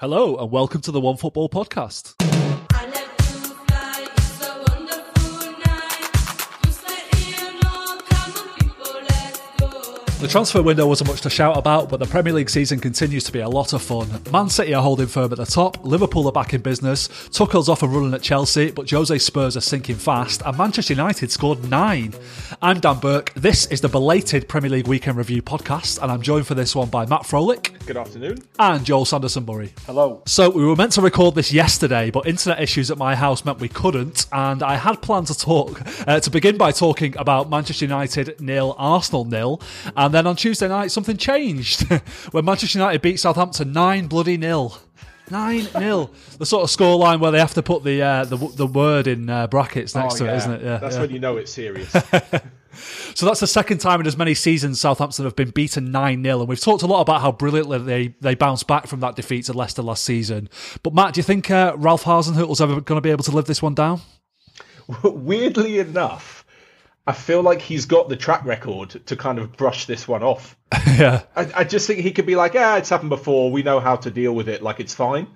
Hello, and welcome to the One Football Podcast. I love to fly, it's a wonderful night. Just let you know, come on people, let's go. The transfer window wasn't much to shout about, but the Premier League season continues to be a lot of fun. Man City are holding firm at the top, Liverpool are back in business, Tuchel's off and running at Chelsea, but Jose Spurs are sinking fast, and Manchester United scored nine. I'm Dan Burke. This is the belated Premier League Weekend Review podcast, and I'm joined for this one by Matt Frohlich Good afternoon. and Joel Sanderson Murray. Hello. So we were meant to record this yesterday, but internet issues at my house meant we couldn't. And I had planned to talk uh, to begin by talking about Manchester United nil, Arsenal nil, and then on Tuesday night something changed when Manchester United beat Southampton nine bloody nil. Nine nil. The sort of scoreline where they have to put the uh, the, the word in uh, brackets next to it, isn't it? Yeah, That's yeah. when you know it's serious. So that's the second time in as many seasons Southampton have been beaten 9 0. And we've talked a lot about how brilliantly they, they bounced back from that defeat to Leicester last season. But Matt, do you think uh, Ralph Hasenhüttl's ever going to be able to live this one down? Weirdly enough, I feel like he's got the track record to kind of brush this one off. yeah. I, I just think he could be like, ah, it's happened before. We know how to deal with it. Like, it's fine.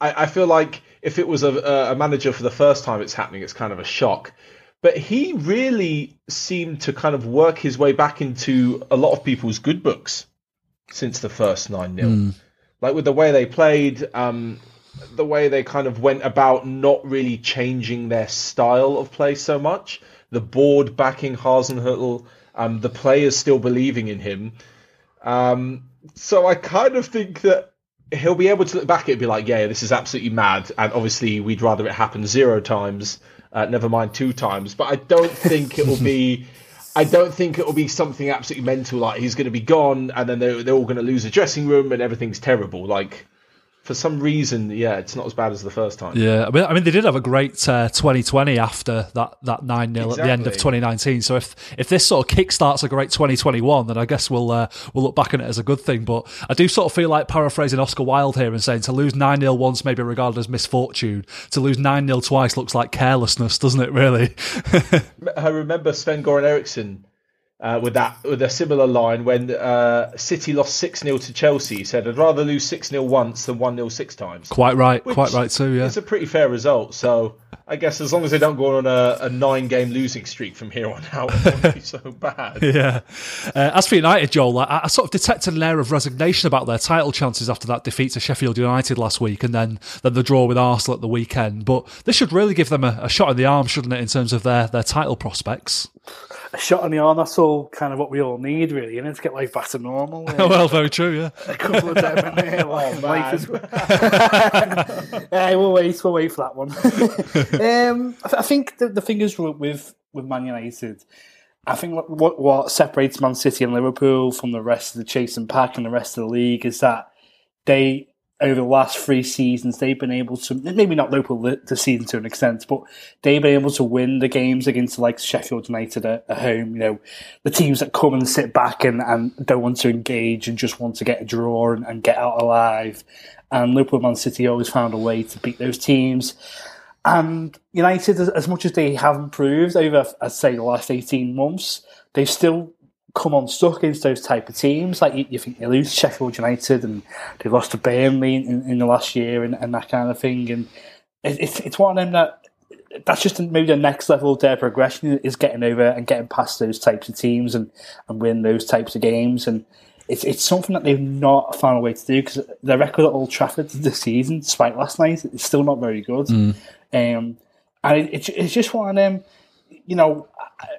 I, I feel like if it was a, a manager for the first time it's happening, it's kind of a shock. But he really seemed to kind of work his way back into a lot of people's good books since the first 9 0. Like with the way they played, um, the way they kind of went about not really changing their style of play so much. The board backing Hasenhüttl, um, the players still believing in him. Um, so I kind of think that he'll be able to look back at it and be like, yeah, this is absolutely mad. And obviously, we'd rather it happen zero times, uh, never mind two times. But I don't think it will be. I don't think it will be something absolutely mental like he's going to be gone and then they're, they're all going to lose a dressing room and everything's terrible. Like, for some reason, yeah, it's not as bad as the first time. Yeah, I mean, I mean, they did have a great uh, 2020 after that that nine 0 at the end of 2019. So if if this sort of kickstarts a great 2021, then I guess we'll uh, we'll look back on it as a good thing. But I do sort of feel like paraphrasing Oscar Wilde here and saying to lose nine 0 once may be regarded as misfortune. To lose nine 0 twice looks like carelessness, doesn't it? Really? I remember Sven Goran Eriksson uh, with that with a similar line when uh, City lost six 0 to Chelsea. He said, "I'd rather lose six 0 once than one 0 six times." quite right. Which quite right too. Yeah. It's a pretty fair result. So I guess as long as they don't go on a, a nine game losing streak from here on out, it won't be so bad. Yeah. Uh, as for United, Joel, I, I sort of detected an air of resignation about their title chances after that defeat to Sheffield United last week and then, then the draw with Arsenal at the weekend. But this should really give them a, a shot in the arm, shouldn't it, in terms of their, their title prospects? A shot in the arm, that's all kind of what we all need, really, and to get life back to normal. Yeah. well, very true, yeah. a couple of them in there. Like, Oh, life is... yeah, we'll wait, we'll wait for that one. um, I, th- I think the, the thing is with, with, with Man United, I think what, what, what separates Man City and Liverpool from the rest of the chasing pack and the rest of the league is that they, over the last three seasons, they've been able to, maybe not Liverpool the, season to an extent, but they've been able to win the games against like Sheffield United at, at home. You know, the teams that come and sit back and, and don't want to engage and just want to get a draw and, and get out alive. And Liverpool, Man City always found a way to beat those teams. And United, as, as much as they have improved over, I'd say, the last 18 months, they've still come on stuck against those type of teams. Like you, you think they lose Sheffield United and they lost to Burnley in, in the last year and, and that kind of thing. And it, it's, it's one of them that that's just maybe the next level of their progression is getting over and getting past those types of teams and, and win those types of games. And it's it's something that they've not found a way to do because their record at Old Trafford this season, despite last night, is still not very good. Um, and it, it's it's just one of them. You know,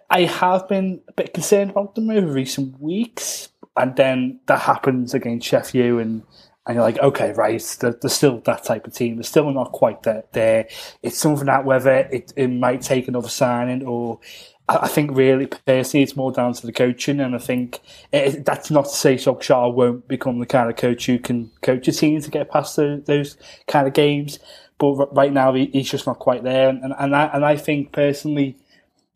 I, have been a bit concerned about them over recent weeks, and then that happens against Sheffield, and and you're like, okay, right, they're, they're still that type of team. They're still not quite there. there. It's something that whether it, it might take another signing or I I think really personally it's more down to the coaching, and I think it, that's not to say Solskjaer won't become the kind of coach who can coach a team to get past those, those kind of games. But right now he, he's just not quite there, and and I, and I think personally.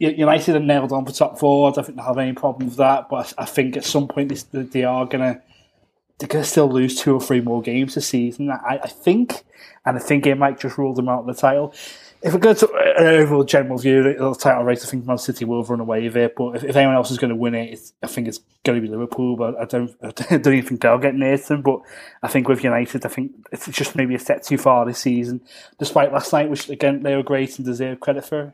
United are nailed on for top four. I don't think they have any problem with that, but I think at some point this, they are gonna they're gonna still lose two or three more games this season. I, I think, and I think it might just rule them out of the title. If we go to uh, an overall general view of the title race, I think Man City will run away with it. But if, if anyone else is going to win it, I think it's going to be Liverpool. But I don't, I don't even think they'll get near them. But I think with United, I think it's just maybe a step too far this season. Despite last night, which again they were great and deserve credit for.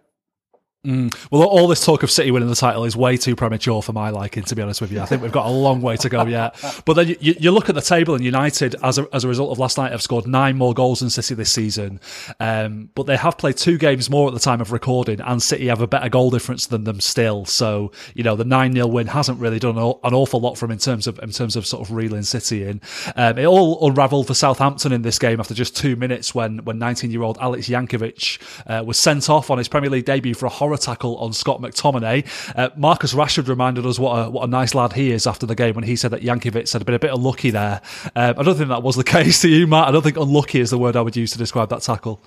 Well, all this talk of City winning the title is way too premature for my liking, to be honest with you. I think we've got a long way to go yet. But then you, you look at the table, and United, as a, as a result of last night, have scored nine more goals than City this season. Um, but they have played two games more at the time of recording, and City have a better goal difference than them still. So, you know, the 9 0 win hasn't really done an awful lot for them in terms of, in terms of sort of reeling City in. Um, it all unravelled for Southampton in this game after just two minutes when, when 19 year old Alex Jankewitz uh, was sent off on his Premier League debut for a horror tackle on Scott McTominay. Uh, Marcus Rashford reminded us what a, what a nice lad he is after the game when he said that Jankewitz had been a bit unlucky there. Um, I don't think that was the case to you, Matt. I don't think unlucky is the word I would use to describe that tackle.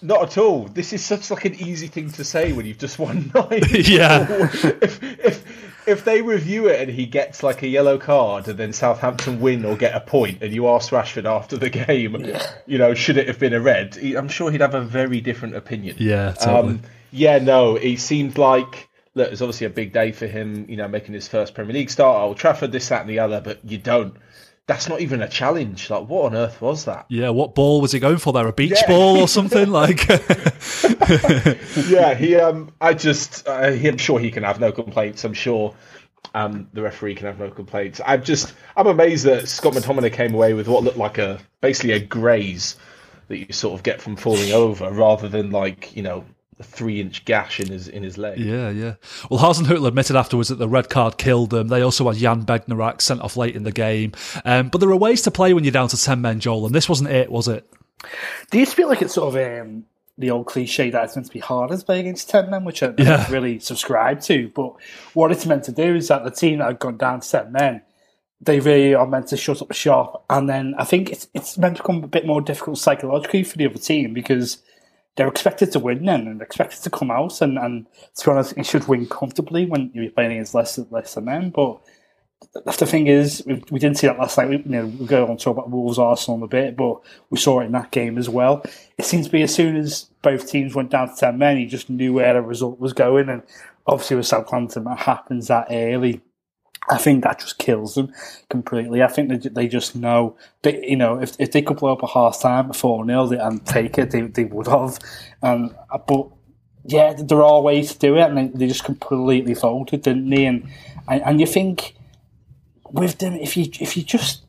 Not at all. This is such like an easy thing to say when you've just won nine. Yeah. if if if they review it and he gets like a yellow card and then Southampton win or get a point and you ask Rashford after the game, you know, should it have been a red? I'm sure he'd have a very different opinion. Yeah, totally. Um, yeah, no, it seemed like look, it's obviously a big day for him, you know, making his first Premier League start at Old Trafford, this, that, and the other, but you don't. That's not even a challenge. Like, what on earth was that? Yeah, what ball was he going for there? A beach Yeah. ball or something? Like, yeah, he. Um, I just. Uh, he, I'm sure he can have no complaints. I'm sure. Um, the referee can have no complaints. I'm just. I'm amazed that Scott McTominay came away with what looked like a basically a graze that you sort of get from falling over, rather than like you know a three inch gash in his in his leg. Yeah, yeah. Well, Hasenhüttl admitted afterwards that the red card killed them. They also had Jan Bednarek sent off late in the game. Um, but there are ways to play when you're down to 10 men, Joel, and this wasn't it, was it? Do you feel like it's sort of um, the old cliche that it's meant to be harder to play against 10 men, which I I don't really subscribe to? But what it's meant to do is that the team that have gone down to 10 men, they really are meant to shut up shop. And then I think it's, it's meant to become a bit more difficult psychologically for the other team because they're expected to win then and expected to come out. And, and to be honest, you should win comfortably when you're playing against less, less than men. But the thing is, we, we didn't see that last night. We, you know, we'll go on to talk about Wolves Arsenal a bit, but we saw it in that game as well. It seems to be as soon as both teams went down to 10 men, you just knew where the result was going. And obviously, with Southampton, that happens that early. I think that just kills them completely. I think they, they just know, they, you know, if, if they could blow up a half time 4 0 and take it, they, they would have. Um, but yeah, there are ways to do it, and they, just completely folded, didn't they? And, and and you think with them, if you if you just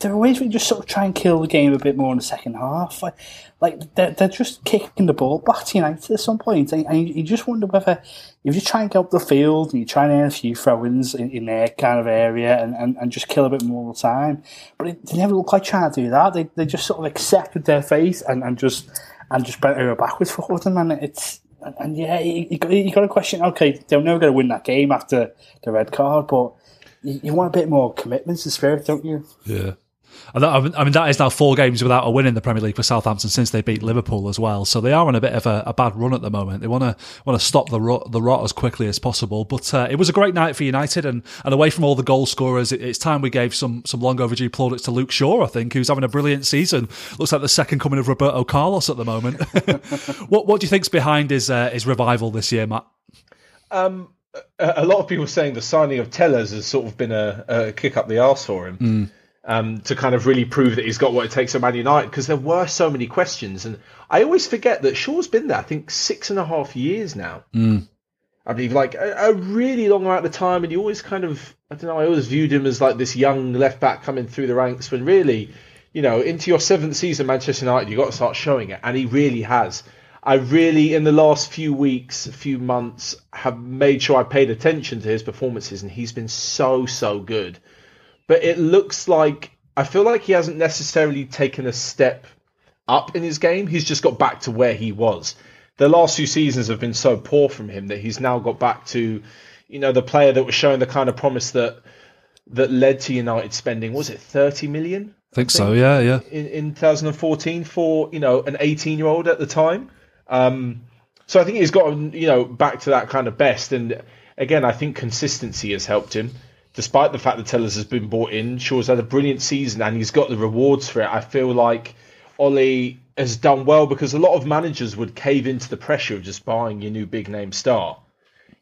there are ways we just sort of try and kill the game a bit more in the second half. Like, like they're, they're just kicking the ball back to United at some point, and, and you, just wonder whether if you try and get up the field and you try and earn a few throw-ins in, in their kind of area and, and, and just kill a bit more the time. But it, they never look like trying to do that. They they just sort of accepted their fate and, and just and just bent over backwards for them, and it's. And, yeah, you, got, to question. Okay, they're never going to win that game after the red card, but you, you want a bit more commitment and spirit, don't you? Yeah. And that, I mean- I mean, that is now four games without a win in the Premier League for Southampton since they beat Liverpool as well. So they are on a bit of a, a bad run at the moment. They want to want to stop the rot, the rot as quickly as possible. But uh, it was a great night for United, and, and away from all the goal scorers, it, it's time we gave some some long overdue plaudits to Luke Shaw. I think who's having a brilliant season. Looks like the second coming of Roberto Carlos at the moment. what what do you think's behind his uh, his revival this year, Matt? Um, a lot of people saying the signing of Telles has sort of been a, a kick up the arse for him. Um, to kind of really prove that he's got what it takes at Man United because there were so many questions. And I always forget that Shaw's been there I think six and a half years now. I believe like a, a really long amount of time and you always kind of I don't know I always viewed him as like this young left back coming through the ranks when really you know into your seventh season Manchester United you've got to start showing it and he really has I really in the last few weeks a few months have made sure I paid attention to his performances and he's been so so good but it looks like I feel like he hasn't necessarily taken a step up in his game. He's just got back to where he was. The last few seasons have been so poor from him that he's now got back to, you know, the player that was showing the kind of promise that that led to United spending was it 30 million I think so. Yeah, yeah. in, in 2014 for you know an 18 year old at the time. Um, so I think he's gotten you know back to that kind of best. And again, I think consistency has helped him, despite the fact that Telles has been bought in. Shaw's had a brilliant season and he's got the rewards for it. I feel like Ole has done well because a lot of managers would cave into the pressure of just buying your new big name star.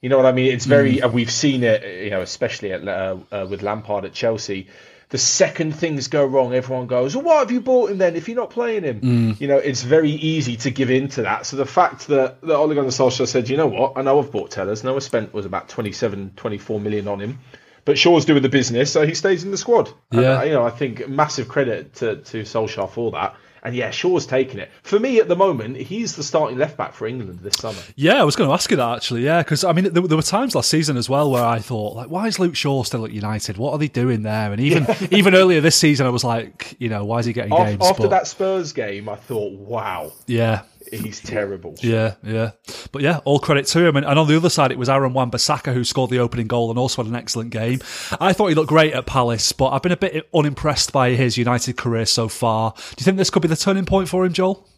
You know what I mean? It's very, and we've seen it, you know, especially at, uh, uh, with Lampard at Chelsea. The second things go wrong, everyone goes, well, "Why have you bought him then? If you're not playing him?" You know, it's very easy to give in to that. So the fact that that Ole Gunnar Solskjaer said, "You know what? I know I've bought Telles. Noah spent was about 27, 24 million on him." But Shaw's doing the business, so he stays in the squad. And, Yeah. uh, you know, I think massive credit to, to Solskjaer for that. And yeah, Shaw's taking it. For me, at the moment, he's the starting left back for England this summer. Yeah, I was going to ask you that actually. Yeah, because I mean, there, there were times last season as well where I thought, like, why is Luke Shaw still at United? What are they doing there? And even even earlier this season, I was like, you know, why is he getting Af- games? After But- that Spurs game, I thought, wow, yeah, he's terrible. Yeah, yeah. But yeah, all credit to him. And, and on the other side, it was Aaron Wan-Bissaka who scored the opening goal and also had an excellent game. I thought he looked great at Palace, but I've been a bit unimpressed by his United career so far. Do you think this could be the turning point for him, Joel?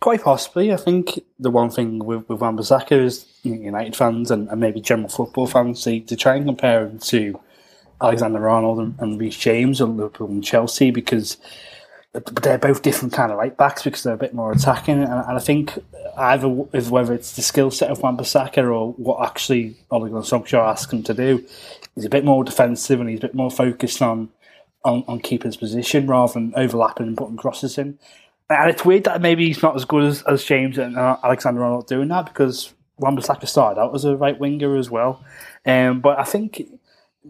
Quite possibly. I think the one thing with, with Wan-Bissaka is United fans and, and maybe general football fans, they, to try and compare him to Alexander Arnold and, and Reece James and Liverpool and Chelsea because but they're both different kind of right backs because they're a bit more attacking. And, and I think either whether it's the skill set of Wan-Bissaka or what actually Ole Gunnar Solskjaer asks him to do, he's a bit more defensive and he's a bit more focused on on, on keeping his position rather than overlapping and putting crosses in. And it's weird that maybe he's not as good as, as James and uh, Alexander Arnold doing that because Wan-Bissaka started out as a right winger as well. Um, but I think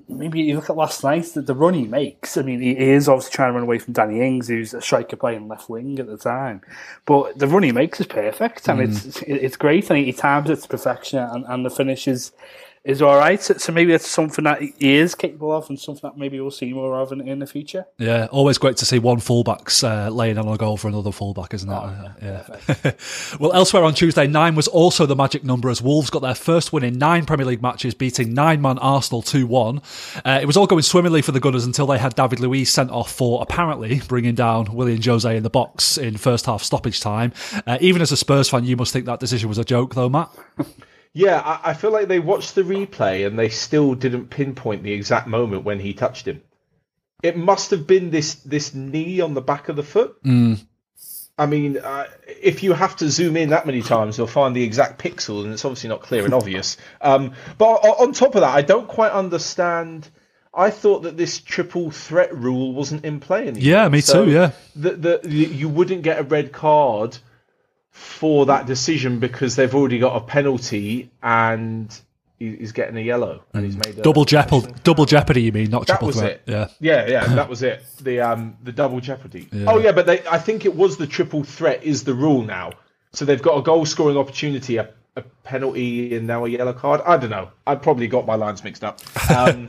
maybe you look at last night, the, the run he makes. I mean, he is obviously trying to run away from Danny Ings, who's a striker playing left wing at the time. But the run he makes is perfect, and mm. it's it's it's great, and he times it to perfection, and, and the finish is is all right. So, so maybe it's something that he is capable of, and something that maybe we'll see more of in, in the future. Yeah, always great to see one fullback's uh, laying on a goal for another fullback, isn't it? Uh, yeah. well, elsewhere on Tuesday, nine was also the magic number as Wolves got their first win in nine Premier League matches, beating nine-man Arsenal 2-1. Uh, it was all going swimmingly for the Gunners until they had David Luiz sent off for apparently bringing down Willian Jose in the box in first half stoppage time. Uh, even as a Spurs fan, you must think that decision was a joke, though, Matt. Yeah, I, I feel like they watched the replay and they still didn't pinpoint the exact moment when he touched him. It must have been this this knee on the back of the foot. I mean, uh, if you have to zoom in that many times, you'll find the exact pixel, and it's obviously not clear and obvious. Um, but o- on top of that, I don't quite understand. I thought that this triple threat rule wasn't in play anymore. Yeah, me So too, yeah. The, the, you wouldn't get a red card for that decision because they've already got a penalty and he's getting a yellow and he's made a Double jeopardy, double jeopardy, you mean, not That triple was threat. it. Yeah. yeah, yeah, that was it. The um the double jeopardy. Oh yeah, but they I think it was the triple threat is the rule now. So they've got a goal scoring opportunity, a, a penalty, and now a yellow card. I don't know. I probably got my lines mixed up. Um,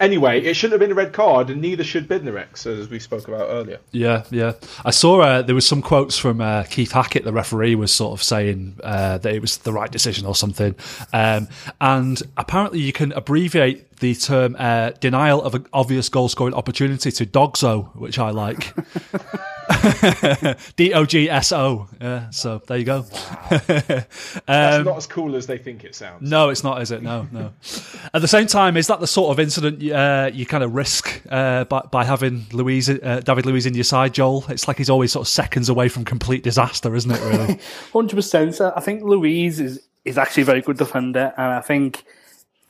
anyway, it shouldn't have been a red card, and neither should Bednarek's, as we spoke about earlier. Yeah, yeah. I saw uh, there was some quotes from uh, Keith Hackett, the referee, was sort of saying uh, that it was the right decision or something. Um, and apparently, you can abbreviate the term uh, denial of an obvious goal scoring opportunity to DOGSO, which I like. D O G S O. Yeah, so there you go. That's not as cool as they think it sounds. No, it's not, is it? No, no. At the same time, is that the sort of incident uh, you kind of risk uh, by, by having Luiz, uh, David Luiz in your side, Joel? It's like he's always sort of seconds away from complete disaster, isn't it? Really? Hundred percent. I think Luiz is is actually a very good defender, and I think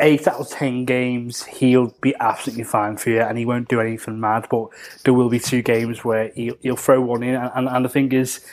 eight out of ten games he'll be absolutely fine for you, and he won't do anything mad. But there will be two games where he'll, he'll throw one in, and, and the thing is.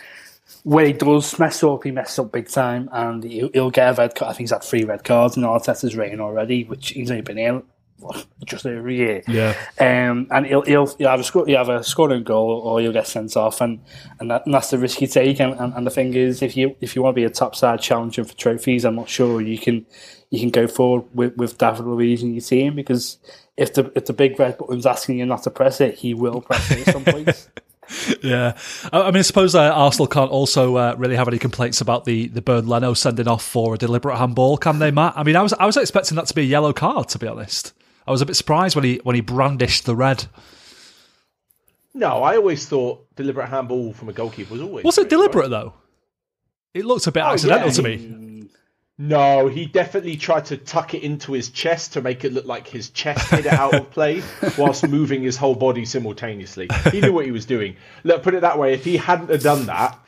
When he does mess up, he messes up big time, and he'll, he'll get a red card. I think he's had three red cards in Arteta's reign already, which he's only been here what, just over a year. Yeah. Um, and he'll, he'll, he'll have a score, he'll have a scoring goal, or you'll get sent off, and and, that, and that's the risk you take. And, and, and the thing is, if you if you want to be a top side challenger for trophies, I'm not sure you can you can go forward with, with David Luiz in your team because if the if the big red button's asking you not to press it, he will press it at some point. yeah. I, I mean, I suppose uh, Arsenal can't also uh, really have any complaints about the, the Bernd Leno sending off for a deliberate handball, can they, Matt? I mean, I was I was expecting that to be a yellow card, to be honest. I was a bit surprised when he when he brandished the red. No, I always thought deliberate handball from a goalkeeper was always. Was it red, right? deliberate though? It looked a bit accidental yeah. to me. No, he definitely tried to tuck it into his chest to make it look like his chest hit it out of play, whilst moving his whole body simultaneously. He knew what he was doing. Look, put it that way: if he hadn't have done that,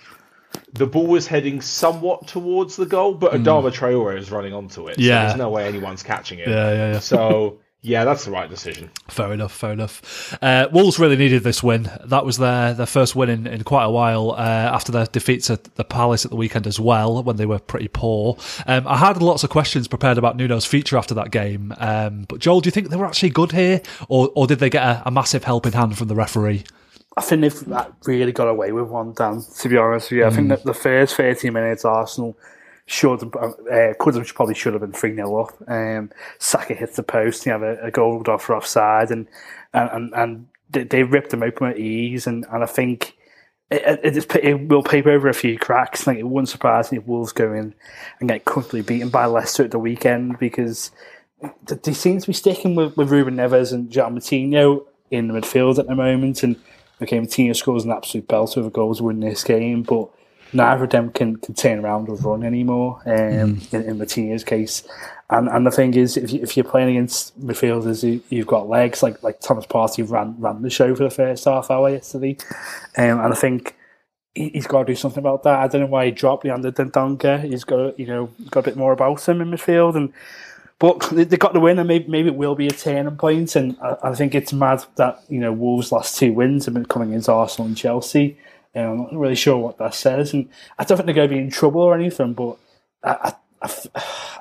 the ball was heading somewhat towards the goal, but hmm. Adama Traore is running onto it. So Yeah. there's no way anyone's catching it. Yeah, yeah, yeah. So yeah, that's the right decision. Fair enough, fair enough. Uh, Wolves really needed this win. That was their, their first win in, in quite a while uh, after their defeats at the Palace at the weekend as well, when they were pretty poor. Um, I had lots of questions prepared about Nuno's future after that game. Um, but Joel, do you think they were actually good here, or, or did they get a, a massive helping hand from the referee? I think they've uh, really got away with one, Dan. To be honest with you, I think that the first 30 minutes, Arsenal should uh, could have probably should have been three 0 up. Um, Saka hits the post, you have a, a goal off for offside, and and and, and they, ripped them open at ease. And, and I think it, it, it, it will paper over a few cracks. Like it wouldn't surprise me if Wolves go in and get comfortably beaten by Leicester at the weekend because th- they seem to be sticking with, with Ruben Neves and John Moutinho in the midfield at the moment. And okay, Moutinho scores an absolute belter of a goal to win this game, but neither of them can, can turn around or run anymore. Um, in, in Moutinho's case, and and the thing is, if you, if you're playing against midfielders who you've got legs like like Thomas Partey ran ran the show for the first half hour yesterday, um, and I think he- he's got to do something about that. I don't know why he dropped Leander Dendoncker. He's got you know got a bit more about him in midfield and. But they they got the win, and maybe, maybe it will be a turning point. And I, I think it's mad that you know Wolves' last two wins have been coming against Arsenal and Chelsea. Um, I'm not really sure what that says, and I don't think they're going to be in trouble or anything. But I, I,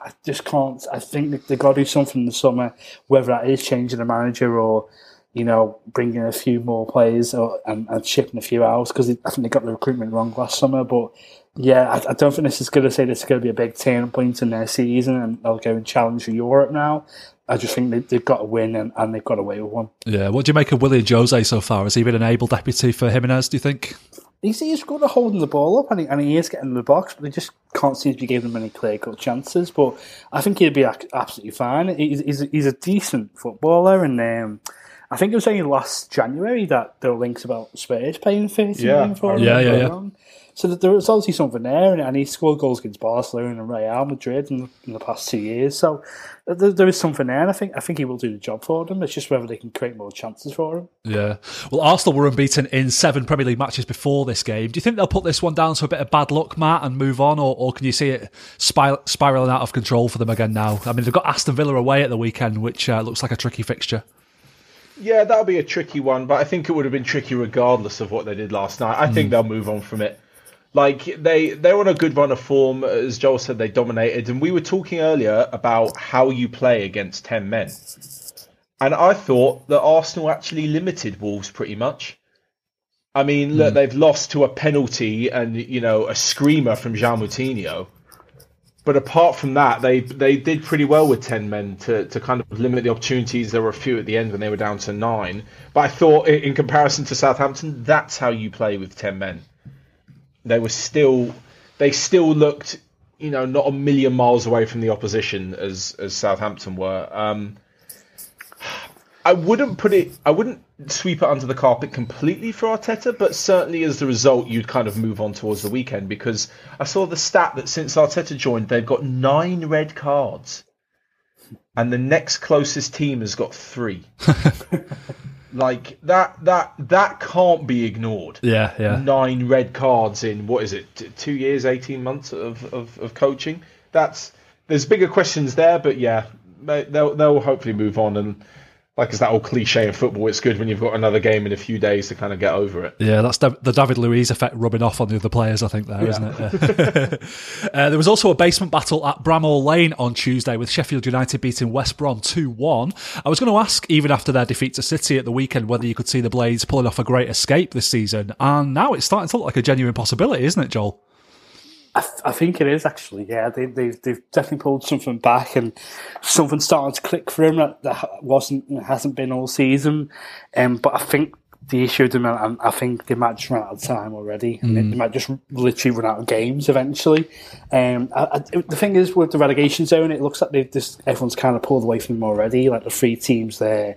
I just can't. I think they've got to do something in the summer, whether that is changing the manager or you know bringing a few more players or, and, and shipping a few out because I think they got the recruitment wrong last summer. But yeah, I, I don't think this is going to say this is going to be a big turning point in their season and they'll go and challenge for Europe now. I just think they, they've got to win and, and they've got away with one. Yeah, what do you make of Willian Jose so far? Has he been an able deputy for Jimenez, do you think? He's, he's good at holding the ball up and he, and he is getting in the box, but they just can't seem to be giving him any clear cut chances. But I think he'd be absolutely fine. He's, he's, a, he's a decent footballer, and um, I think it was only last January that there were links about Spurs paying 30 Yeah. million for him. Yeah, yeah, yeah. Wrong. So that there was obviously something there, and, and he scored goals against Barcelona and Real Madrid in, in the past two years. So there, there is something there, and I think I think he will do the job for them. It's just whether they can create more chances for him. Yeah. Well, Arsenal were unbeaten in seven Premier League matches before this game. Do you think they'll put this one down to a bit of bad luck, Matt, and move on, or, or can you see it spir- spiraling out of control for them again now? I mean, they've got Aston Villa away at the weekend, which uh, looks like a tricky fixture. Yeah, that'll be a tricky one, but I think it would have been tricky regardless of what they did last night. I Hmm. think they'll move on from it. Like they they're on a good run of form, as Joel said, they dominated, and we were talking earlier about how you play against ten men, and I thought that Arsenal actually limited Wolves pretty much. I mean, look, hmm. they've lost to a penalty and you know a screamer from Jean Moutinho. But apart from that, they they did pretty well with ten men to, to kind of limit the opportunities. There were a few at the end when they were down to nine. But I thought, in comparison to Southampton, that's how you play with ten men. They were still, they still looked, you know, not a million miles away from the opposition as as Southampton were. Um, I wouldn't put it. I wouldn't sweep it under the carpet completely for Arteta, but certainly as the result, you'd kind of move on towards the weekend because I saw the stat that since Arteta joined, they've got nine red cards, and the next closest team has got three. like that, that that can't be ignored. Yeah, yeah. Nine red cards in what is it? t- Two years, eighteen months of, of, of coaching. That's there's bigger questions there, but yeah, they- they'll they'll hopefully move on and. Like it's that old cliche in football. It's good when you've got another game in a few days to kind of get over it. Yeah, that's the David Luiz effect rubbing off on the other players, I think, there, Yeah. not it? Yeah. uh, there was also a basement battle at Bramall Lane on Tuesday with Sheffield United beating West Brom 2 1. I was going to ask, even after their defeat to City at the weekend, whether you could see the Blades pulling off a great escape this season. And now it's starting to look like a genuine possibility, isn't it, Joel? I, th- I think it is actually. Yeah, they, they've they've definitely pulled something back, and something starting to click for him that, that wasn't hasn't been all season. Um, but I think the issue with them, and I think they might just run out of time already, and they, they might just literally run out of games eventually. Um, I, I, the thing is with the relegation zone, it looks like they've just everyone's kind of pulled away from them already. Like the three teams there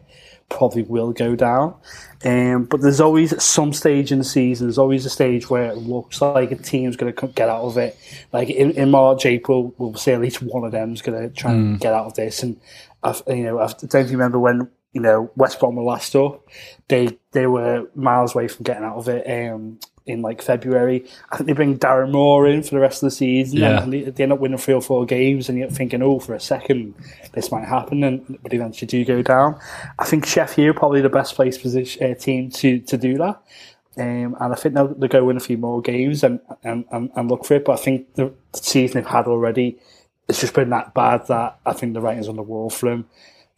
probably will go down. Um, but there's always at some stage in the season, there's always a stage where it looks like a team's going to get out of it. Like in, in March, April, we'll say at least one of them's going to try and get out of this. And I've, you know, I don't remember when you know West Brom were last up. They they were miles away from getting out of it. Um, in like February, I think they bring Darren Moore in for the rest of the season, Yeah. and they, they end up winning three or four games, and you're thinking, oh, for a second, this might happen, and but eventually do go down. I think Sheffield probably the best placed position uh, team to to do that. Um, and I think they'll, they'll go win a few more games and, and, and, and look for it. But I think the, the season they've had already, it's just been that bad that I think the writing's on the wall for them.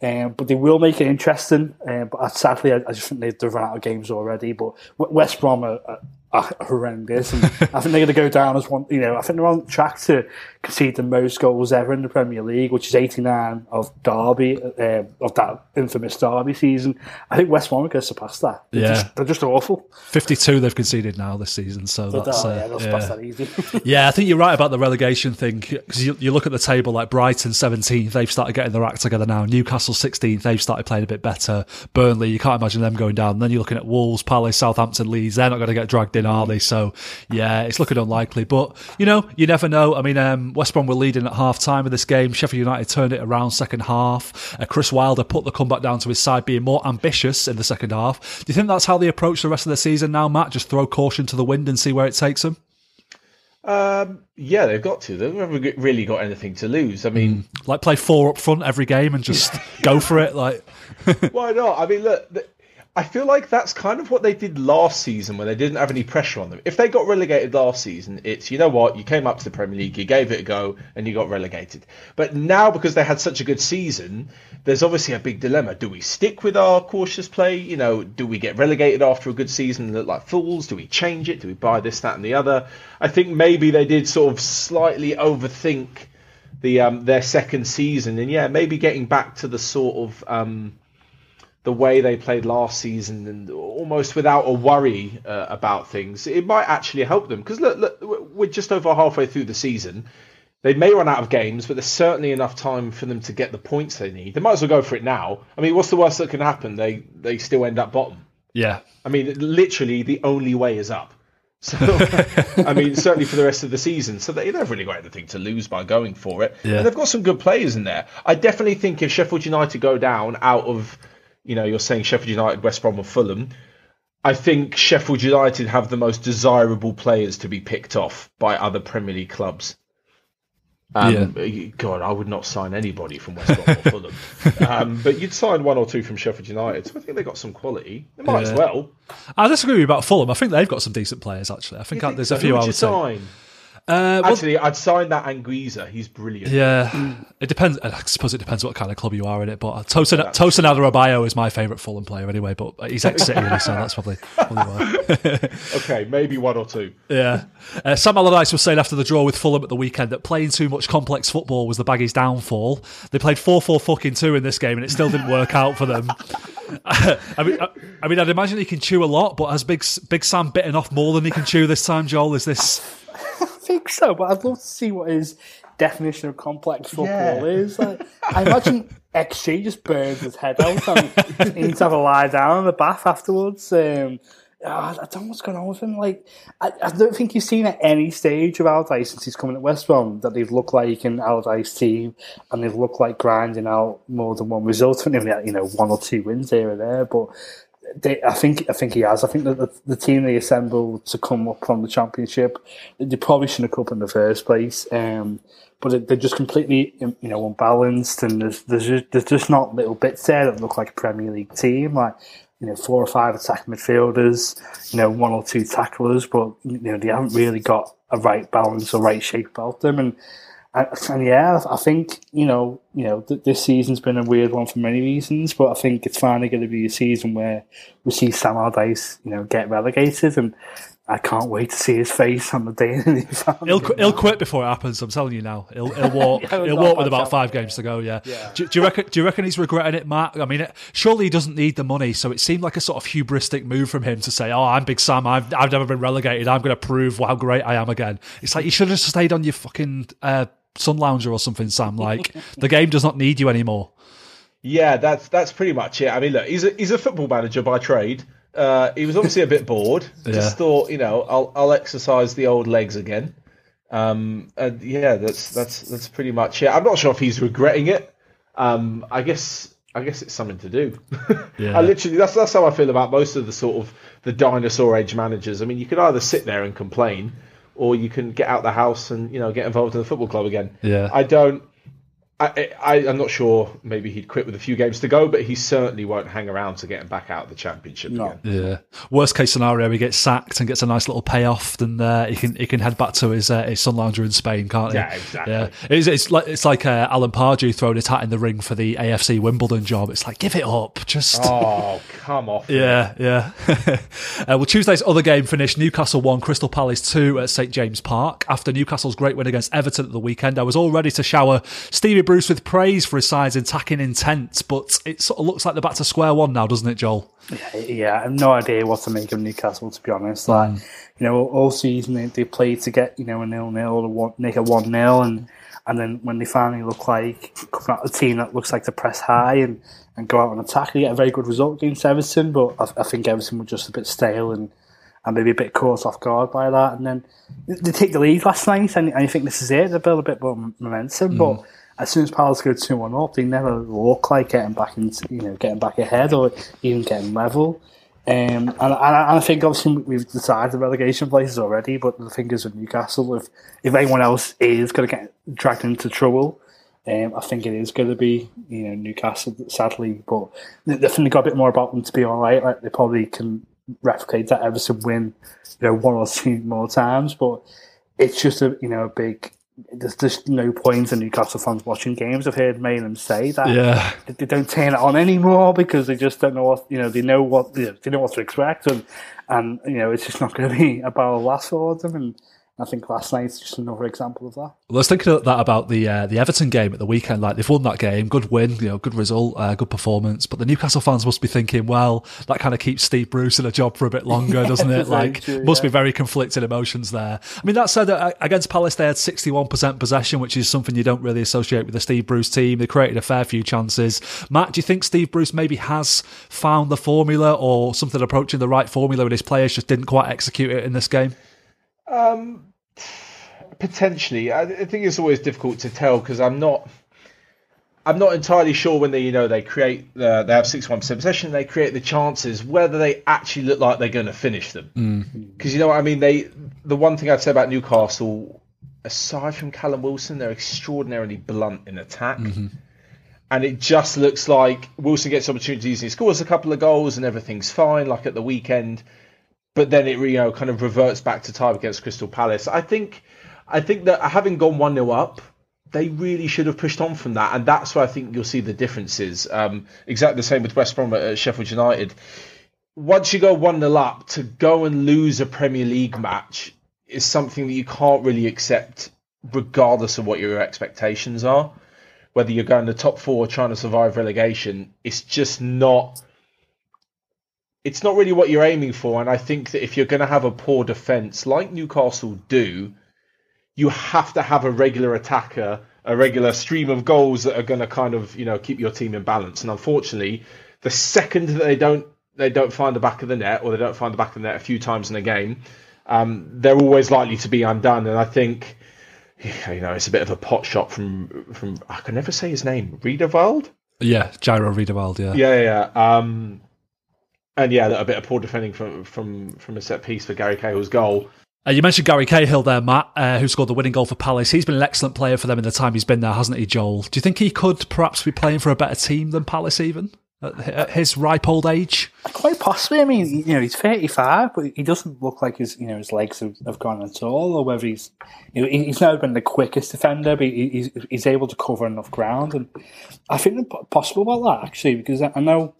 Um, but they will make it interesting. Um, but sadly, I, I just think they've, run out of games already. But West Brom are, are horrendous, and I think they're going to go down as one. You know, I think they're on track to concede the most goals ever in the Premier League, which is 89 of Derby uh, of that infamous Derby season. I think West Brom are going to surpass that. They're, Yeah. just, they're just awful. 52 they've conceded now this season, so But, that's oh, uh, yeah, they'll yeah. that easy. Yeah, I think you're right about the relegation thing because you, you look at the table like Brighton 17th, they've started getting their act together now. Newcastle 16th, they've started playing a bit better. Burnley, you can't imagine them going down. then you're looking at Wolves, Palace, Southampton, Leeds. They're not going to get dragged in, are they? So yeah, it's looking unlikely. But you know, you never know. I mean, um, West Brom were leading at half time of this game. Sheffield United turned it around second half. Uh, Chris Wilder put the comeback down to his side, being more ambitious in the second half. Do you think that's how they approach the rest of the season now, Matt? Just throw caution to the wind and see where it takes them. Um, yeah, they've got to. They've never really got anything to lose. I mean, like play four up front every game and just go for it. Like, why not? I mean, look, I feel like that's kind of what they did last season when they didn't have any pressure on them. If they got relegated last season, it's you know what, you came up to the Premier League, you gave it a go, and you got relegated. But now because they had such a good season, there's obviously a big dilemma. Do we stick with our cautious play? You know, do we get relegated after a good season and look like fools? Do we change it? Do we buy this, that, and the other? I think maybe they did sort of slightly overthink the um, their second season, and yeah, maybe getting back to the sort of um, the way they played last season and almost without a worry uh, about things, it might actually help them. Because look, look, we're just over halfway through the season. They may run out of games, but there's certainly enough time for them to get the points they need. They might as well go for it now. I mean, what's the worst that can happen? They they still end up bottom. yeah, I mean, literally the only way is up. So, I mean, certainly for the rest of the season. So they, they've really got anything to lose by going for it. Yeah. And they've got some good players in there. I definitely think if Sheffield United go down out of, you know, you're saying Sheffield United, West Brom, or Fulham, I think Sheffield United have the most desirable players to be picked off by other Premier League clubs. Um, God, I would not sign anybody from West Brom or Fulham. Um, but you'd sign one or two from Sheffield United. So I think they've got some quality. They might as well. I disagree with you about Fulham. I think they've got some decent players actually. I think, think there's so? a few I would you would say. Uh, well, Actually, I'd sign that Anguissa. He's brilliant. yeah, it depends. I suppose it depends what kind of club you are in it. But uh, Tosin Tosin Adarabioyo is my favourite Fulham player anyway. But he's ex City, so that's probably, probably why. Okay, maybe one or two. Yeah. Uh, Sam Allardyce was saying after the draw with Fulham at the weekend that playing too much complex football was the baggies' downfall. They played 4 4 fucking 2 in this game and it still didn't work out for them. I mean, I, I mean, I'd imagine he can chew a lot, but has Big Big Sam bitten off more than he can chew this time, Joel? Is this. I think so, but I'd love to see what his definition of complex football Yeah. is. Like, I imagine XG just burns his head out and he needs to have a lie down in the bath afterwards. Um, oh, I I don't know what's going on with him. Like, I, I don't think you've seen at any stage of Allardyce since he's coming at West Brom that they've looked like an Allardyce team and they've looked like grinding out more than one result. And you know, one or two wins here or there, but they, I think I think he has. I think that the, the team they assembled to come up from the championship, they probably shouldn't have come up in the first place. Um, but they're just completely you know unbalanced, and there's there's just, there's just not little bits there that look like a Premier League team. Like you know, four or five attacking midfielders, you know, one or two tacklers, but you know they haven't really got a right balance or right shape about them, and. And, and yeah, I think you know, you know, th- this season's been a weird one for many reasons, but I think it's finally going to be a season where we see Sam Allardyce, you know, get relegated, and I can't wait to see his face on the day that he found He'll, qu- he'll quit before it happens. I'm telling you now. He'll, he'll walk. Yeah, he'll walk with about five games to go. Yeah. Do, do you reckon? Do you reckon he's regretting it, Matt? I mean, it, surely he doesn't need the money. So it seemed like a sort of hubristic move from him to say, "Oh, I'm Big Sam. I've I've never been relegated. I'm going to prove how great I am again." It's like you should have stayed on your fucking uh, sun lounger or something, Sam. Like the game does not need you anymore. Yeah, that's that's pretty much it. I mean, look, he's a he's a football manager by trade. Uh, he was obviously a bit bored. Yeah. Just thought, you know, I'll I'll exercise the old legs again. Um, and yeah, that's that's that's pretty much it. I'm not sure if he's regretting it. Um, I guess I guess it's something to do. Yeah. I literally that's that's how I feel about most of the sort of the dinosaur age managers. I mean, you can either sit there and complain, or you can get out the house and you know get involved in the football club again. Yeah. I don't. I, I, I'm not sure. Maybe he'd quit with a few games to go, but he certainly won't hang around to get him back out of the championship No. again. Yeah. Worst case scenario, he gets sacked and gets a nice little payoff, then uh, he can he can head back to his uh, his sun lounger in Spain, can't he? Yeah, exactly. Yeah, it's, it's like it's like uh, Alan Pardew throwing his hat in the ring for the AFC Wimbledon job. It's like give it up, just. Oh, come off! Yeah, yeah. uh, well, Tuesday's other game finished Newcastle 1, Crystal Palace 2 at St James Park. After Newcastle's great win against Everton at the weekend, I was all ready to shower Stevie Bruce with praise for his side's attacking intent, but it sort of looks like they're back to square one now, doesn't it, Joel? Yeah, I have no idea what to make of Newcastle. To be honest, like mm. you know, all season they, they played to get you know a nil nil or one, make a one 0 and and then when they finally look like coming out the team that looks like to press high and, and go out on attack, they get a very good result against Everton. But I, I think Everton were just a bit stale and and maybe a bit caught off guard by that. And then they take the lead last night, and, and you think this is it. They build a bit more momentum, but mm. As soon as Palace go two one up, they never look like getting back into you know getting back ahead or even getting level. Um, and, and, I- I think obviously we've decided the relegation places already, but the thing is with Newcastle, if if anyone else is going to get dragged into trouble, um, I think it is going to be you know Newcastle, sadly. But they definitely got a bit more about them to be all right. Like they probably can replicate that Everton win, you know, one or two more times. But it's just a you know a big. There's just no point in Newcastle fans watching games. I've heard of say that Yeah. they- don't turn it on anymore because they just don't know what you know. They know what you know, they know what to expect, and and you know it's just not going to be a barrel laughs for them. And I think last night's just another example of that. Well, I was thinking of that about the uh, the Everton game at the weekend. Like they've won that game, good win, you know, good result, uh, good performance. But the Newcastle fans must be thinking, well, that kind of keeps Steve Bruce in a job for a bit longer, doesn't it? Like, true, must yeah. be very conflicted emotions there. I mean, that said, uh, against Palace they had sixty one percent possession, which is something you don't really associate with the Steve Bruce team. They created a fair few chances. Matt, do you think Steve Bruce maybe has found the formula or something approaching the right formula, and his players just didn't quite execute it in this game? Um, potentially, I, I think it's always difficult to tell because I'm not. I'm not entirely sure when they, you know, they create, uh, they have 61% possession, they create the chances, whether they actually look like they're going to finish them. Because you know what I mean? They, the one thing I'd say about Newcastle, aside from Callum Wilson, they're extraordinarily blunt in attack. And it just looks like Wilson gets opportunities and he scores a couple of goals and everything's fine, like at the weekend but then it you know kind of reverts back to time against Crystal Palace. I think I think that having gone one 0 up, they really should have pushed on from that, and that's where I think you'll see the differences. Um, exactly the same with West Brom at Sheffield United. Once you go one 0 up, to go and lose a Premier League match is something that you can't really accept, regardless of what your expectations are. Whether you're going to top four trying to survive relegation, it's just not it's not really what you're aiming for. And I think that if you're going to have a poor defence, like Newcastle do, you have to have a regular attacker, a regular stream of goals that are going to kind of you know keep your team in balance. And unfortunately, the second that they don't they don't find the back of the net, or they don't find the back of the net a few times in a game, um, they're always likely to be undone. And I think. You know, it's a bit of a pot shot from from I can never say his name. Riedewald? Yeah, Jairo Riedewald, yeah. Yeah, yeah. yeah. Um, and yeah, a bit of poor defending from from from a set piece for Gary Cahill's goal. Uh, you mentioned Gary Cahill there, Matt, uh, who scored the winning goal for Palace. He's been an excellent player for them in the time he's been there, hasn't he, Joel? Do you think he could perhaps be playing for a better team than Palace, even at, at his ripe old age? Quite possibly. I mean, you know, he's thirty-five, but he doesn't look like his, you know, his legs have, have gone at all, or whether he's, you know, he's never been the quickest defender, but he- he's he's able to cover enough ground, and I think it's possible about that actually, because I I know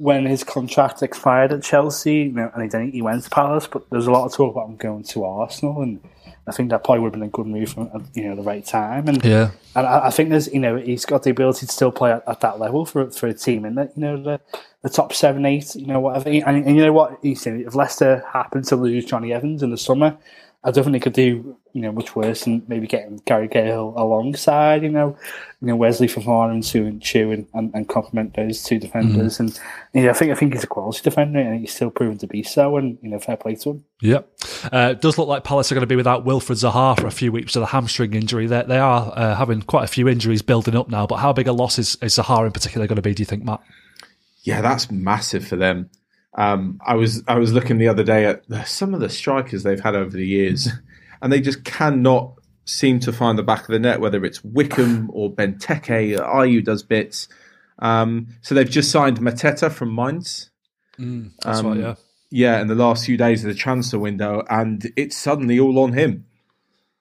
when his contract expired at Chelsea, you know, and he didn't, he went to Palace, but there's a lot of talk about him going to Arsenal, and I think that probably would have been a good move at you know the right time, and Yeah. and I, I think there's, you know, he's got the ability to still play at, at that level for for a team in the, you know, the, the top seven, eight, you know, whatever. And, and you know what? You see, if Leicester happened to lose Jonny Evans in the summer, I don't think they could do you know much worse than maybe getting Gary Cahill alongside. You know, you know Wesley Fofana and Söyüncü and, and, and complement those two defenders. Mm-hmm. And you know, I think I think he's a quality defender, and he's still proven to be so. And you know, fair play to him. Yep. Uh, it does look like Palace are going to be without Wilfred Zaha for a few weeks with a hamstring injury. They, they are uh, having quite a few injuries building up now, but how big a loss is, is Zaha in particular going to be, do you think, Matt? Yeah, that's massive for them. Um, I was I was looking the other day at some of the strikers they've had over the years, and they just cannot seem to find the back of the net. Whether it's Wickham or Benteke, Ayew does bits. Um, so they've just signed Mateta from Mainz. That's Um, right, yeah. Yeah, in the last few days of the transfer window, and it's suddenly all on him.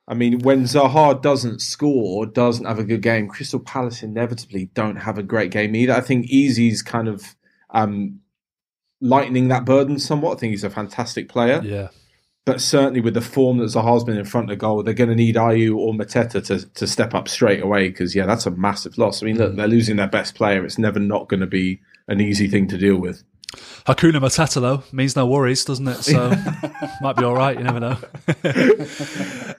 I mean, when Zaha doesn't score, doesn't have a good game, Crystal Palace inevitably don't have a great game either. I think Eze's kind of um, lightening that burden somewhat. I think he's a fantastic player, Yeah. but certainly with the form that Zaha's been in front of goal, they're going to need Ayew or Mateta to, to step up straight away because, yeah, that's a massive loss. I mean, look, they're losing their best player. It's never not going to be an easy thing to deal with. Hakuna Mateta, though, means no worries, doesn't it? So might be all right. You never know.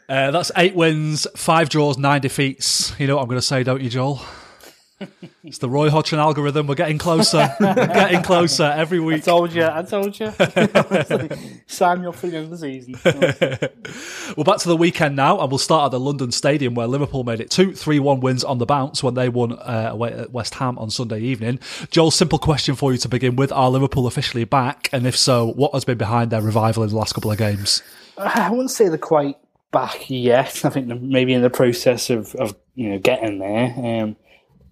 uh, that's eight wins, five draws, nine defeats. You know what I'm going to say, don't you, Joel? It's the Roy Hodgson algorithm. We're getting closer, We're getting closer every week. I told you, I told you. Sign me up for the end of the season. We're back to the weekend now, and we'll start at the London Stadium where Liverpool made it two 3 1 wins on the bounce when they won uh, away at West Ham on Sunday evening. Joel, simple question for you to begin with. Are Liverpool officially back? And if so, what has been behind their revival in the last couple of games? I wouldn't say they're quite back yet. I think they're maybe in the process of, of you know getting there. Um,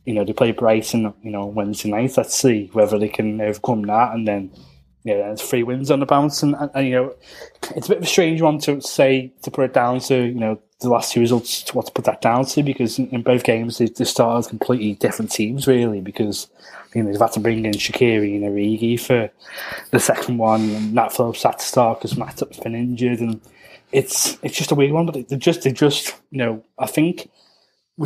you know, they play Brighton, you know, Wednesday night. Let's see whether they can overcome that, and then you know, there's three wins on the bounce, and, and, you know, it's a bit of a strange one to say to put it down to. You know, the last two results, to what to put that down to, because in, in both games they, they started completely different teams, really, because. You know, they've had to bring in Shaqiri and Origi for the second one, and Nat Phillips had to start because Matt's been injured, and it's it's just a weird one. But they just they just you know I think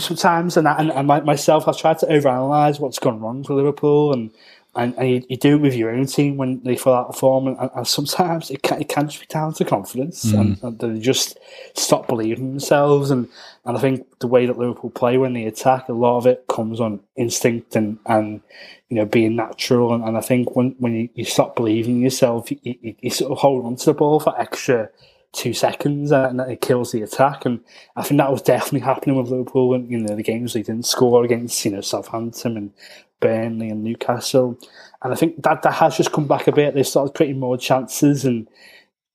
sometimes and I, and, and my, myself I've tried to overanalyze what's gone wrong for Liverpool and. And, and you, you do it with your own team when they fall out of form, and, and sometimes it can, it can just be down to confidence, mm. and, and they just stop believing themselves. And, and I think the way that Liverpool play when they attack, a lot of it comes on instinct and, and you know being natural. And, and I think when when you, you stop believing in yourself, you, you, you sort of hold on to the ball for extra two seconds and it kills the attack. And I think that was definitely happening with Liverpool and you know the games they didn't score against you know Southampton and Burnley and Newcastle. And I think that that has just come back a bit. They started creating more chances and.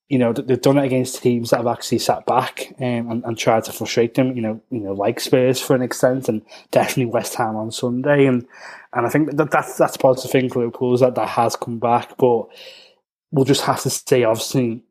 You know they've done it against teams that have actually sat back um, and, and tried to frustrate them. You know, you know, like Spurs for an extent, and definitely West Ham on Sunday. And and I think that that's that's a positive thing for Liverpool is that that has come back. But we'll just have to say, obviously,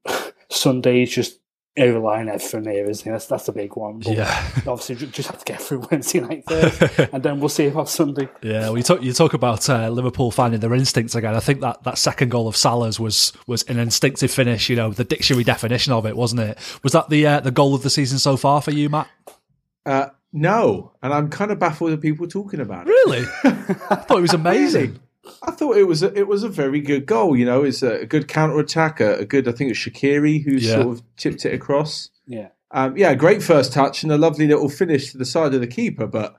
Sunday is just overlying everything there, isn't it? That's, that's a big one. But Yeah. obviously, ju- just have to get through Wednesday night first, and then we'll see about Sunday. Yeah, well, you talk you talk about uh, Liverpool finding their instincts again. I think that, that second goal of Salah's was was an instinctive finish. You know, the dictionary definition of it, wasn't it? Was that the uh, the goal of the season so far for you, Matt? Uh, no, and I'm kind of baffled at people talking about it. Really? I thought it was amazing. I thought it was a, it was a very good goal. You know, it's a, a good counter attacker, a, a good. I think it's Shaqiri who Yeah. sort of tipped it across. Yeah. Um, yeah, great first touch and a lovely little finish to the side of the keeper. But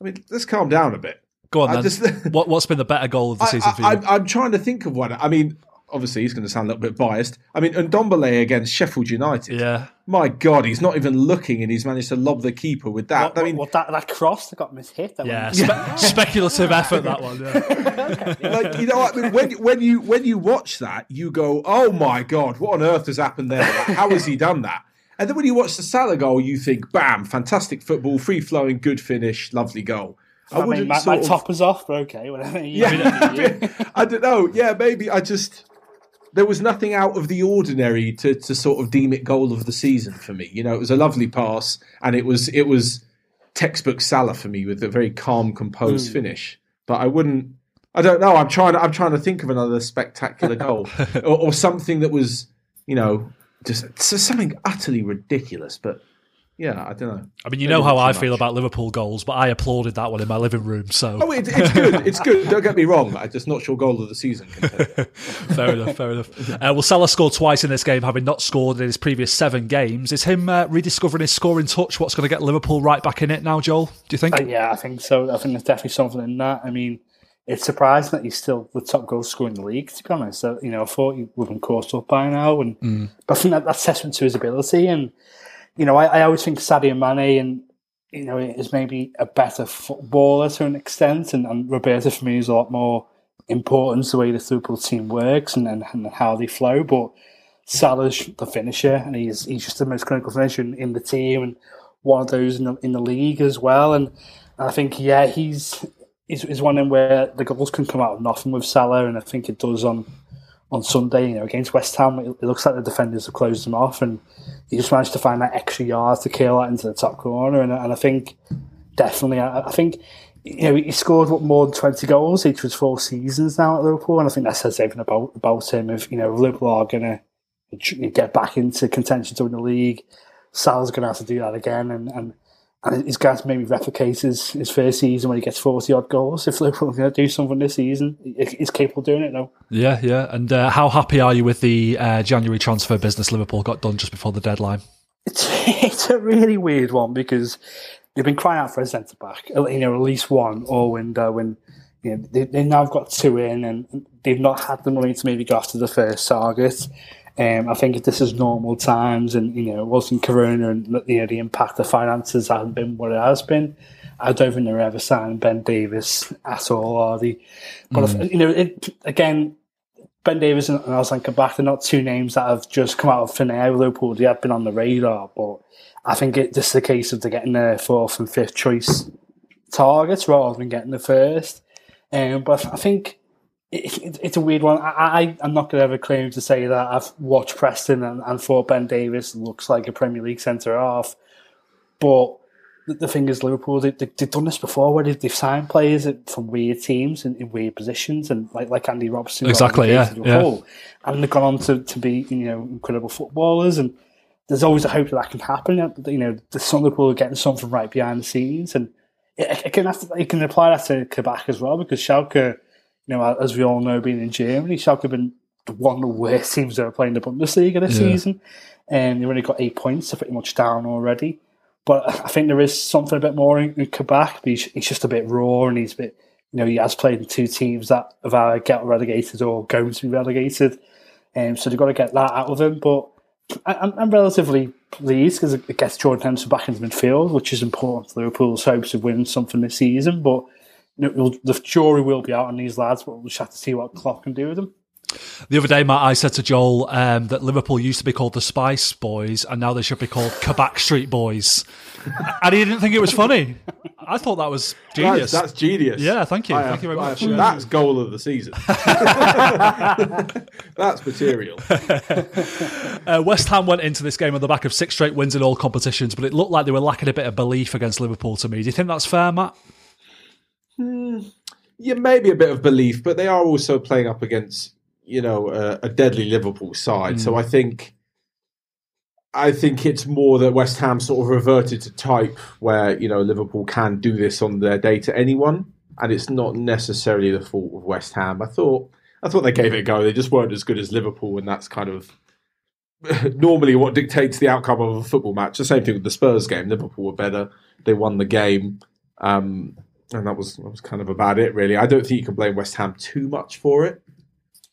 I mean, let's calm down a bit. Go on I then. just- what what's been the better goal of the I, season for you? I, I'm, I'm trying to think of one. I mean, obviously he's going to sound a little bit biased. I mean, Ndombele against Sheffield United. yeah, My God, he's not even looking, and he's managed to lob the keeper with that. What, I mean, what, that that cross that got mishit. that yeah, spe- speculative effort that one. Yeah. like you know, what I mean, when when you when you watch that, you go, "Oh my god, what on earth has happened there? Like, how has he done that?" And then when you watch the Salah goal, you think, "Bam, fantastic football, free flowing, good finish, lovely goal." I, mean, wouldn't my, my of- top is off, but okay, whatever. Yeah, I don't know. Yeah, maybe I just there was nothing out of the ordinary to to sort of deem it goal of the season for me. You know, it was a lovely pass, and it was it was textbook Salah for me with a very calm, composed Hmm. finish. But I wouldn't. I don't know. I'm trying. I'm trying to think of another spectacular goal or, or something that was, you know, just, just something utterly ridiculous. But yeah, I don't know. I mean, you Maybe know how I much. feel about Liverpool goals, but I applauded that one in my living room. So Oh, it, it's good. It's good. Don't get me wrong. I'm just not sure goal of the season. fair enough, fair enough. Uh, well, Salah scored twice in this game, having not scored in his previous seven games. Is him uh, rediscovering his scoring touch what's going to get Liverpool right back in it now, Joel? Do you think? Uh, yeah, I think so. I think there's definitely something in that. I mean, it's surprising that he's still the top goal scorer in the league. To be honest, so, you know, I thought he would have been caught up by now, and but I think that, that's testament to his ability. And you know, I, I always think Sadio Mane and you know is maybe a better footballer to an extent, and, and Roberto for me is a lot more important the way the Liverpool team works and, and, and how they flow. But Salah's the finisher, and he's he's just the most clinical finisher in, in the team, and one of those in the in the league as well. And, and I think yeah, he's he's one in where the goals can come out of nothing with Salah, and I think it does on on Sunday. You know, against West Ham, it, looks like the defenders have closed him off, and he just managed to find that extra yard to kill that into the top corner. And, and I think definitely, I, I think you know he scored what more than twenty goals each was four seasons now at Liverpool, and I think that says everything about about him. If you know Liverpool are going to get back into contention to win the league, Salah's going to have to do that again, and and. And going to maybe replicate his, his first season when he gets 40 odd goals. If Liverpool are going to do something this season, he's capable of doing it now. Yeah, yeah. And uh, how happy are you with the uh, January transfer business Liverpool got done just before the deadline? It's it's a really weird one because they've been crying out for a centre back, you know, at least one window, and you know they they now have got two in, and they've not had the money to maybe go after the first target. Um, I think if this is normal times, and you know, it wasn't Corona, and you know the impact of finances hasn't been what it has been. I don't think they're ever signing Ben Davies at all, are they? But if, you know, it, again, Ben Davies and Ozan Kabak, they're not two names that have just come out of thin air with Liverpool. They have been on the radar, but I think it, this is a case of they're getting their fourth and fifth choice targets rather than getting the first. Um, but I think it, it, it's a weird one. I, I, I'm not going to ever claim to say that I've watched Preston and, and thought Ben Davies looks like a Premier League centre half, but the, the thing is, Liverpool they, they, they've done this before where they've, they've signed players from weird teams in, in weird positions, and like like Andy Robertson, Exactly, yeah, yeah. And they've gone on to, to be you know incredible footballers, and there's always a hope that that can happen. You know, the some Liverpool are getting something right behind the scenes, and it, it can have to, it can apply that to Kabak as well because Schalke, you know, as we all know, being in Germany, Schalke have been one of the worst teams that ever playing the Bundesliga this Yeah. season, and they've only got eight points, they're pretty much down already. But I think there is something a bit more in, in Kabak. But he's, he's just a bit raw, and he's a bit, you know, he has played in two teams that have either get relegated or going to be relegated, um, so they've got to get that out of him. But I- I'm, I'm relatively pleased because it gets Jordan Henderson back into midfield, which is important for Liverpool's hopes of winning something this season. But you know, we'll- the jury will be out on these lads, but we'll just have to see what Klopp can do with them. The other day, Matt, I said to Joel um, that Liverpool used to be called the Spice Boys, and now they should be called Kabak Street Boys. and he didn't think it was funny. I thought that was genius. That's, that's genius. Yeah, thank you. I Thank you very I much. That's goal of the season. that's material. Uh, West Ham went into this game on the back of six straight wins in all competitions, but it looked like they were lacking a bit of belief against Liverpool to me. Do you think that's fair, Matt? Yeah, maybe a bit of belief, but they are also playing up against you know a, a deadly Liverpool side. So I think I think it's more that West Ham sort of reverted to type where you know Liverpool can do this on their day to anyone, and it's not necessarily the fault of West Ham. I thought I thought they gave it a go. They just weren't as good as Liverpool, and that's kind of normally what dictates the outcome of a football match. The same thing with the Spurs game. Liverpool were better. They won the game. Um, and that was that was kind of about it, really. I don't think you can blame West Ham too much for it,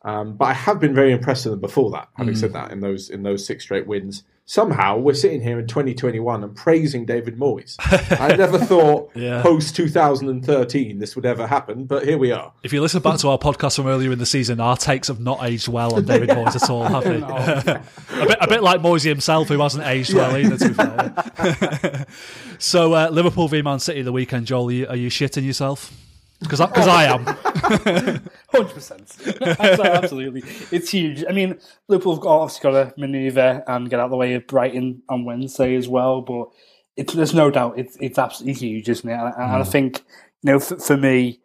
um, but I have been very impressed with them before that. Having said that, in those in those six straight wins, somehow we're sitting here in 2021 and praising David Moyes. I never thought Yeah. post 2013 this would ever happen, but here we are. If you listen back to our podcast from earlier in the season, our takes have not aged well on David Moyes at all, have they? a, bit, a bit like Moyes himself, who hasn't aged well either, to be fair. so, uh, Liverpool v Man City the weekend, Joel, are you, are you shitting yourself? Because I, 'cause I am. Hundred percent, absolutely. It's huge. I mean, Liverpool have got- obviously got to manoeuvre and get out of the way of Brighton on Wednesday as well. But it's there's no doubt it's it's absolutely huge, isn't it? And, and I think you know, for, for me,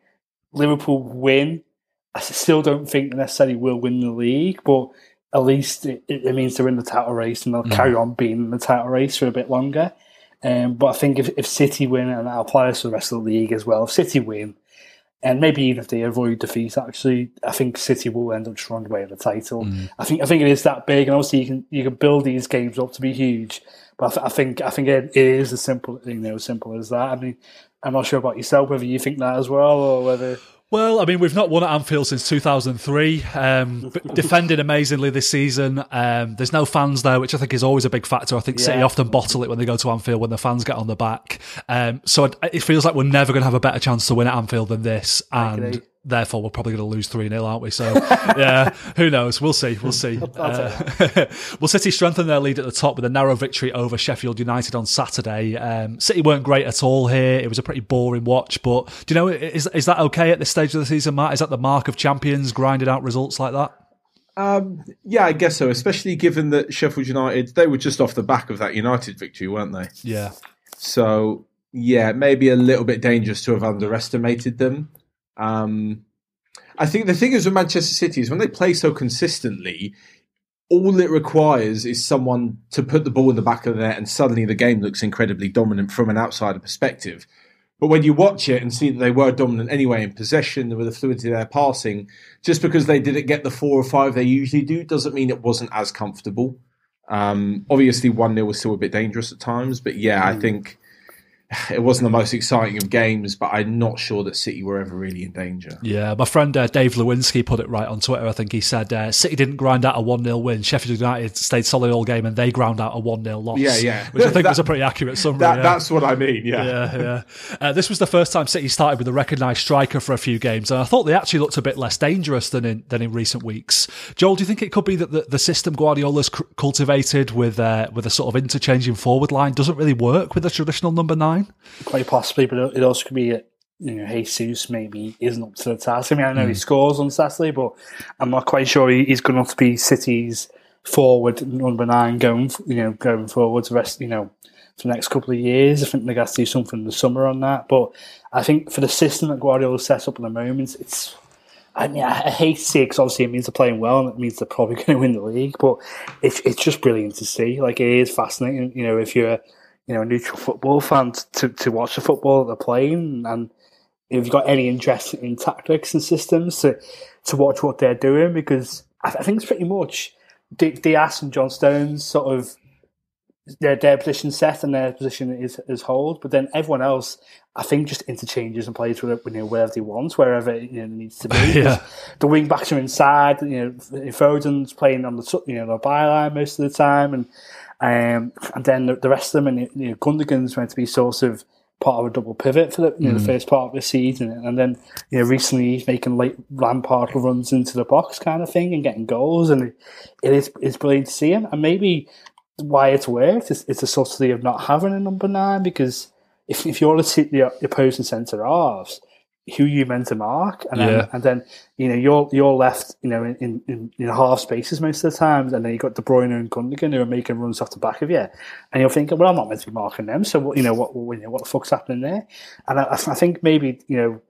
Liverpool win. I still don't think they necessarily will win the league, but at least it, it means they're in the title race and they'll carry on being in the title race for a bit longer. Um, but I think if, if City win, and that applies to the rest of the league as well, if City win, and maybe even if they avoid defeat, actually, I think City will end up just running away with the title. Mm. I think I think it is that big, and obviously you can you can build these games up to be huge. But I, th- I think I think it, it is as simple you know as simple as that. I mean, I'm not sure about yourself whether you think that as well, or whether Well, I mean, we've not won at Anfield since 2003. Um, defended amazingly this season. Um, there's no fans there, which I think is always a big factor. I think City often bottle it when they go to Anfield when the fans get on the back. Um, so it, feels like we're never going to have a better chance to win at Anfield than this. And. Therefore, we're probably going to lose 3 0, aren't we? So, yeah, who knows? We'll see. We'll see. Uh, will City strengthened their lead at the top with a narrow victory over Sheffield United on Saturday? Um, City weren't great at all here. It was a pretty boring watch, but do you know, is, is that okay at this stage of the season, Matt? Is that the mark of champions, grinding out results like that? Um, yeah, I guess so. Especially given that Sheffield United they were just off the back of that United victory, weren't they? Yeah. So yeah, maybe a little bit dangerous to have underestimated them. Um, I think the thing is with Manchester City is when they play so consistently, all it requires is someone to put the ball in the back of the net, and suddenly the game looks incredibly dominant from an outsider perspective. But when you watch it and see that they were dominant anyway in possession with the fluidity of their passing, just because they didn't get the four or five they usually do doesn't mean it wasn't as comfortable. Um, obviously, 1 0 was still a bit dangerous at times, but yeah, I think it wasn't the most exciting of games, but I'm not sure that City were ever really in danger. Yeah, my friend uh, Dave Lewinsky put it right on Twitter. I think he said uh, City didn't grind out a 1 0 win. Sheffield United stayed solid all game and they ground out a 1 0 loss. Yeah, yeah. Which I think That- was a pretty accurate summary. That, yeah. That's what I mean, yeah. yeah, yeah. Uh, this was the first time City started with a recognised striker for a few games, and I thought they actually looked a bit less dangerous than in than in recent weeks. Joel, do you think it could be that the, the system Guardiola's c- cultivated with uh, with a sort of interchanging forward line doesn't really work with a traditional number nine? Quite possibly, but it also could be that you know Jesus maybe isn't up to the task. I mean, I know he hmm. scores on Saturday, but I'm not quite sure he- he's going to be City's forward number nine going you know going forward the rest you know for the next couple of years. I think they got to do something in the summer on that, but I think for the system that Guardiola set up at the moment, it's. I mean, I I hate to see it because obviously it means they're playing well and it means they're probably going to win the league. But it's it's just brilliant to see. Like it is fascinating. You know, if you're you know a neutral football fan to to watch the football that they're playing, and if you've got any interest in tactics and systems to to watch what they're doing, because I, I think it's pretty much Dias and John Stones sort of their their position set and their position is is hold, but then everyone else, I think, just interchanges and plays with it, you know, wherever they want, wherever you know, it needs to be. Yeah. The wing backs are inside. You know, Foden's playing on the you know the byline most of the time, and um, and then the, the rest of them, and you know, Gundogan's meant to be sort of part of a double pivot for the you know the first part of the season, and then you know recently he's making late Lampard runs into the box kind of thing and getting goals, and it, it is it's brilliant to see him, and maybe why it's worked is it's a subtlety of not having a number nine because if if you're the, the opposing centre halves, who you meant to mark, and Yeah. then and then you know you're you're left you know in, in, in, in half spaces most of the times, and then you have got De Bruyne and Gundogan who are making runs off the back of you, and you're thinking, well, I'm not meant to be marking them, so what you know what what, you know, what the fuck's happening there? And I, I think maybe you know.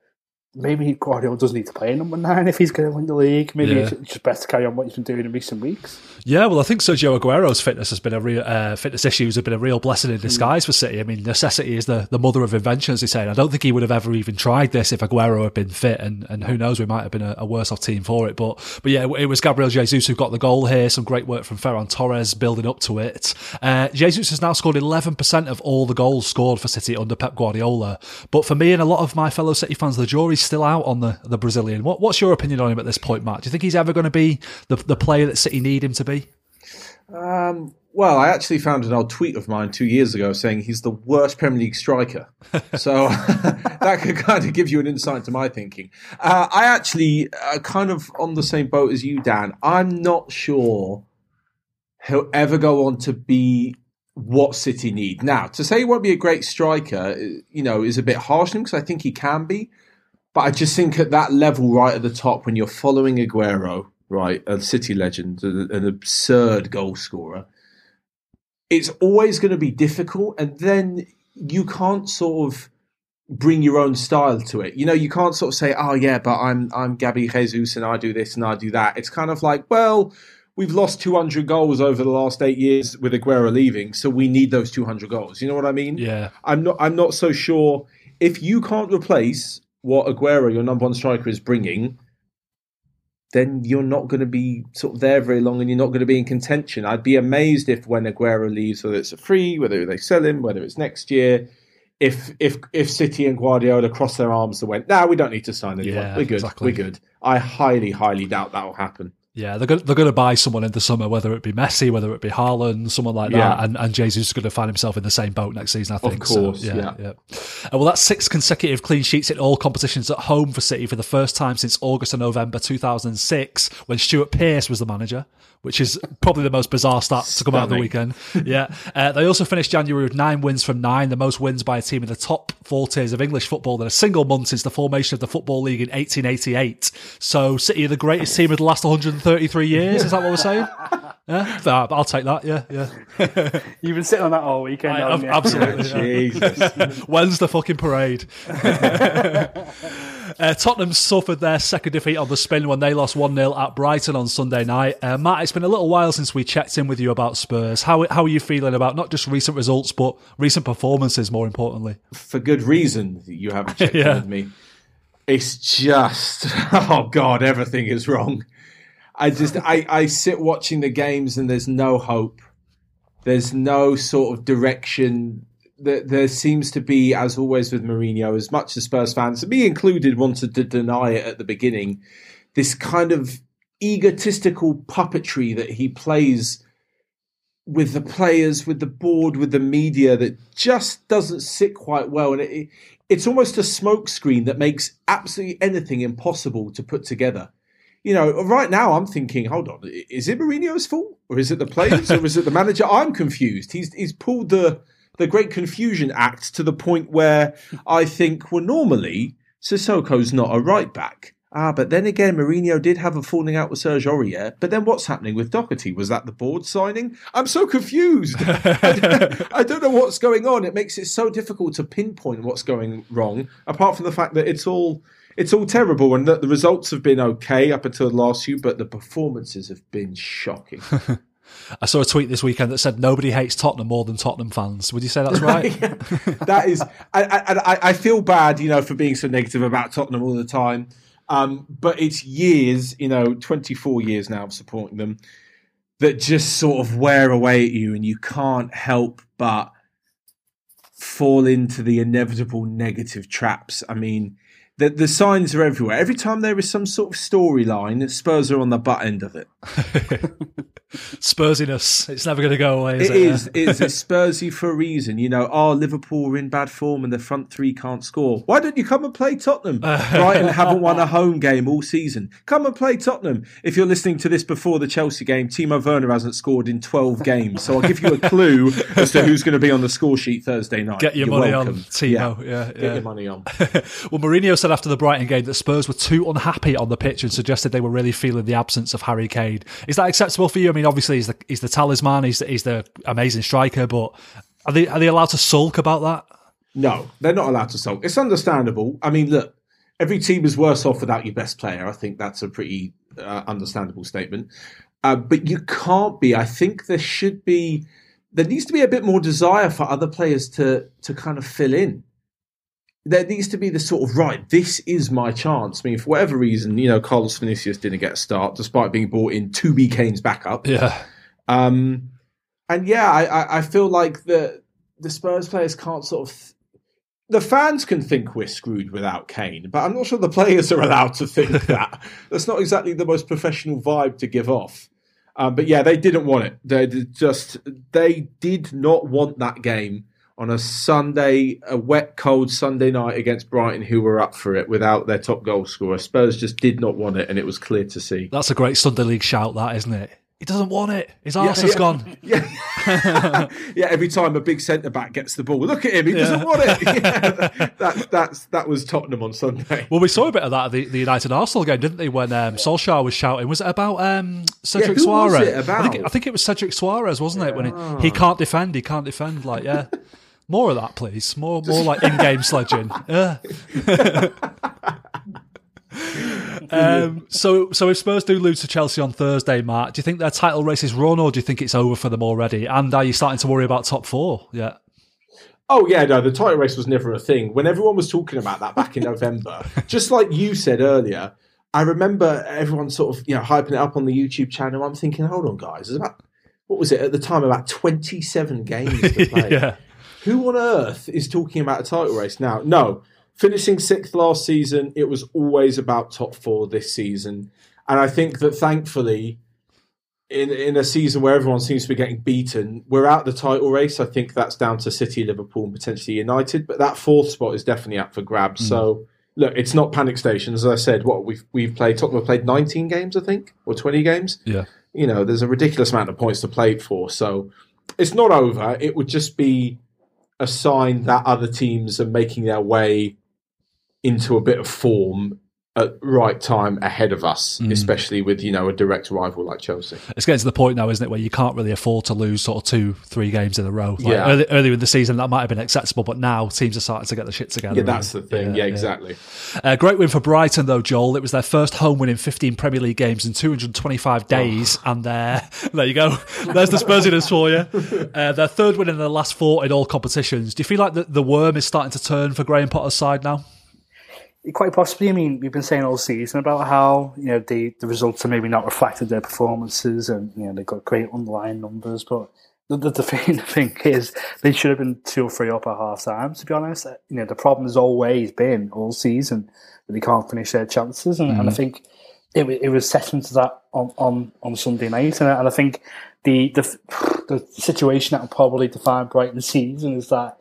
Maybe Guardiola doesn't need to play number nine if he's going to win the league. Maybe Yeah. it's just best to carry on what he's been doing in recent weeks. Yeah, well, I think Sergio Aguero's fitness has been a real uh, fitness issues have been a real blessing in disguise for City. I mean, necessity is the, the mother of invention, as they say. I don't think he would have ever even tried this if Aguero had been fit. And, and who knows, we might have been a, a worse off team for it. But but yeah, it was Gabriel Jesus who got the goal here. Some great work from Ferran Torres building up to it. Uh, Jesus has now scored eleven percent of all the goals scored for City under Pep Guardiola. But for me and a lot of my fellow City fans, the jury's still out on the the Brazilian. What, what's your opinion on him at this point, Matt? Do you think he's ever going to be the the player that City need him to be? Um, well, I actually found an old tweet of mine two years ago saying he's the worst Premier League striker. so that could kind of give you an insight into my thinking. Uh, I actually uh, kind of on the same boat as you, Dan. I'm not sure he'll ever go on to be what City need. Now, to say he won't be a great striker, uh, you know, is a bit harsh on him because I think he can be. But I just think at that level, right at the top, when you're following Aguero, right, a City legend, an absurd goal scorer, it's always going to be difficult. And then you can't sort of bring your own style to it. You know, you can't sort of say, "Oh yeah, but I'm I'm Gabby Jesus and I do this and I do that." It's kind of like, well, we've lost 200 goals over the last eight years with Aguero leaving, so we need those 200 goals. You know what I mean? Yeah. I'm not. I'm not so sure if you can't replace what Aguero, your number one striker, is bringing. Then you're not going to be sort of there very long, and you're not going to be in contention. I'd be amazed if when Aguero leaves, whether it's a free, whether they sell him, whether it's next year, if if if City and Guardiola cross their arms and went, "Nah, we don't need to sign anyone. Yeah, We're good. exactly. We're good." I highly, highly doubt that will happen. Yeah, they're going, they're going to buy someone in the summer, whether it be Messi, whether it be Haaland, someone like that, Yeah. and, and Jesus is going to find himself in the same boat next season, I think. Of course, so, yeah. yeah. Uh, well, that's six consecutive clean sheets in all competitions at home for City for the first time since August and November 2006, when Stuart Pearce was the manager, which is probably the most bizarre stat to come out of the weekend. Yeah. Uh, they also finished January with nine wins from nine, the most wins by a team in the top four tiers of English football in a single month since the formation of the Football League in 1888. So City are the greatest team of the last 133 years. Is that what we're saying? Yeah, Ah, I'll take that. Yeah, yeah. You've been sitting on that all weekend, I- haven't absolutely. yeah. Jesus. When's the fucking parade? uh, Tottenham suffered their second defeat on the spin when they lost 1 0 at Brighton on Sunday night. Uh, Matt, it's been a little while since we checked in with you about Spurs. How, how are you feeling about not just recent results, but recent performances, more importantly? for good reason that you haven't checked Yeah. in with me. It's just oh god, everything is wrong. I just I, I sit watching the games and there's no hope. There's no sort of direction. There, there seems to be, as always with Mourinho, as much as Spurs fans, me included, wanted to deny it at the beginning, this kind of egotistical puppetry that he plays with the players, with the board, with the media that just doesn't sit quite well. And it, it, it's almost a smokescreen that makes absolutely anything impossible to put together. You know, right now I'm thinking, hold on, is it Mourinho's fault, or is it the players, or is it the manager? I'm confused. He's he's pulled the the Great Confusion Act to the point where I think, well, normally Sissoko's not a right back. Ah, but then again, Mourinho did have a falling out with Serge Aurier. But then what's happening with Doherty? Was that the board signing? I'm so confused. I, I don't know what's going on. It makes it so difficult to pinpoint what's going wrong. Apart from the fact that it's all it's all terrible and that the results have been okay up until the last few, but the performances have been shocking. I saw a tweet this weekend that said nobody hates Tottenham more than Tottenham fans. Would you say that's right? that is, I, I, I- I feel bad, you know, for being so negative about Tottenham all the time. Um, but it's years, you know, 24 years now of supporting them that just sort of wear away at you and you can't help but fall into the inevitable negative traps. I mean, the, the signs are everywhere. Every time there is some sort of storyline, Spurs are on the butt end of it. Spursiness. It's never going to go away, is It it? is. It's it's Spursy for a reason. You know, oh, Liverpool are in bad form and the front three can't score. Why don't you come and play Tottenham? Brighton haven't won a home game all season. Come and play Tottenham. If you're listening to this before the Chelsea game, Timo Werner hasn't scored in 12 games. So I'll give you a clue as to who's going to be on the score sheet Thursday night. Get your You're money welcome. on Timo. Yeah, Get yeah. your money on. Well, Mourinho said after the Brighton game that Spurs were too unhappy on the pitch and suggested they were really feeling the absence of Harry Kane. Is that acceptable for you? I mean, obviously he's the he's the talisman, he's the, he's the amazing striker, but are they are they allowed to sulk about that? No, they're not allowed to sulk. It's understandable. I mean, look, every team is worse off without your best player. I think that's a pretty uh, understandable statement. Uh, but you can't be. I think there should be. There needs to be a bit more desire for other players to to kind of fill in. There needs to be the sort of right. This is my chance. I mean, for whatever reason, you know, Carlos Vinicius didn't get a start despite being brought in to be Kane's backup. Yeah. Um, and yeah, I, I, I feel like the the Spurs players can't sort of. The fans can think we're screwed without Kane, but I'm not sure the players are allowed to think that. That's not exactly the most professional vibe to give off. Um, but yeah, they didn't want it. They just they did not want that game on a Sunday, a wet, cold Sunday night against Brighton, who were up for it without their top goal scorer. Spurs just did not want it, and it was clear to see. That's a great Sunday League shout, that isn't it? He doesn't want it. His arse has yeah. gone. Yeah, yeah. Every time a big centre back gets the ball, look at him. He doesn't want it. Yeah, that, that that's that was Tottenham on Sunday. Well, we saw a bit of that at the, the United Arsenal game, didn't they? When um, Solskjaer was shouting, was it about um, Cedric Soares? about? I think I think it was Cedric Soares, wasn't it? When he, he can't defend, he can't defend. Like, yeah, more of that, please. More more like in-game sledging. Yeah. Um, so, so if Spurs do lose to Chelsea on Thursday, Matt, do you think their title race is run, or do you think it's over for them already? And are you starting to worry about top four? Yeah. Oh yeah, no, the title race was never a thing. When everyone was talking about that back in November, just like you said earlier, I remember everyone sort of you know hyping it up on the YouTube channel. I'm thinking, hold on, guys, there's about what was it at the time? About 27 games to play. yeah. Who on earth is talking about a title race now? No, finishing sixth last season, it was always about top four this season, and I think that thankfully. In, in a season where everyone seems to be getting beaten, we're out the title race. I think that's down to City, Liverpool, and potentially United. But that fourth spot is definitely up for grabs. Hmm. So look, it's not panic station. As I said, what we've we've played Tottenham have played 19 games, I think, or 20 games. Yeah. You know, there's a ridiculous amount of points to play for. So it's not over. It would just be a sign that other teams are making their way into a bit of form at right time ahead of us, especially with you know a direct rival like Chelsea. It's getting to the point now, isn't it, where you can't really afford to lose sort of two, three games in a row. Like Yeah. early, earlier in the season, that might have been acceptable, but now teams are starting to get the shit together. Yeah, that's the thing. Yeah, Yeah, exactly. Uh, great win for Brighton, though, Joel. It was their first home win in 15 Premier League games in 225 days, and there, there you go. There's the Spursiness for you. Uh, their third win in the last four in all competitions. Do you feel like the, the worm is starting to turn for Graham Potter's side now? Quite possibly. I mean, we've been saying all season about how you know the, the results are maybe not reflected their performances, and you know they've got great underlying numbers. But the, the, the thing, the thing is, they should have been two or three up at half time. To be honest, uh, you know the problem has always been all season that they can't finish their chances, and, and I mm-hmm. think it, it was set into that on, on, on Sunday night, and, I- and I think the, the the situation that will probably define Brighton's season is that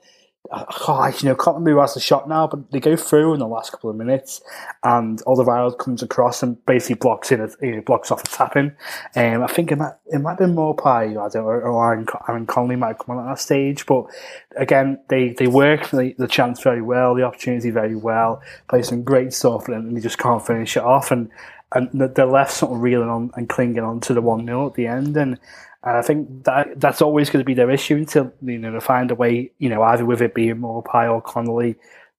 I can't, you know, can't remember who has the shot now, but they go through in the last couple of minutes, and Alderweireld comes across and basically blocks in, you know, blocks off a tapping. Um, I think it might, it might have been Maupay, I don't, or, or Aaron, Aaron might have come on at that stage, but again, they they work the, the chance very well, the opportunity very well, play some great stuff, and they just can't finish it off, and and they're left sort of reeling on and clinging on to the one 0 at the end, and. And I think that that's always going to be their issue until you know to find a way, you know, either with it being Maupay or Connolly,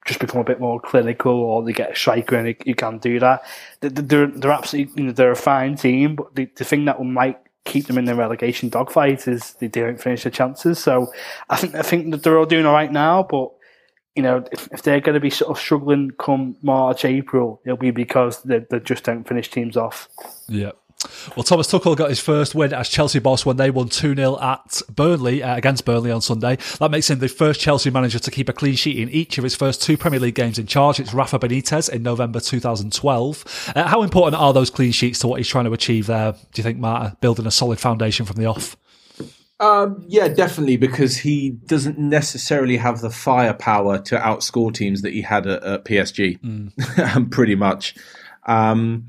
just become a bit more clinical, or they get a striker and you can do that. They- They're they're absolutely you know they're a fine team, but the, the thing that might keep them in the relegation dogfight is they don't finish their chances. So I think I think that they're all doing all right now, but you know if, if they're going to be sort of struggling come March April, it'll be because they, they just don't finish teams off. Yeah. Well, Thomas Tuchel got his first win as Chelsea boss when they won 2 0 at Burnley, uh, against Burnley on Sunday. That makes him the first Chelsea manager to keep a clean sheet in each of his first two Premier League games in charge. It's Rafa Benitez in November 2012. Uh, how important are those clean sheets to what he's trying to achieve there, do you think, Marta, building a solid foundation from the off? Um, yeah, definitely, because he doesn't necessarily have the firepower to outscore teams that he had at, at PSG, pretty much. Um,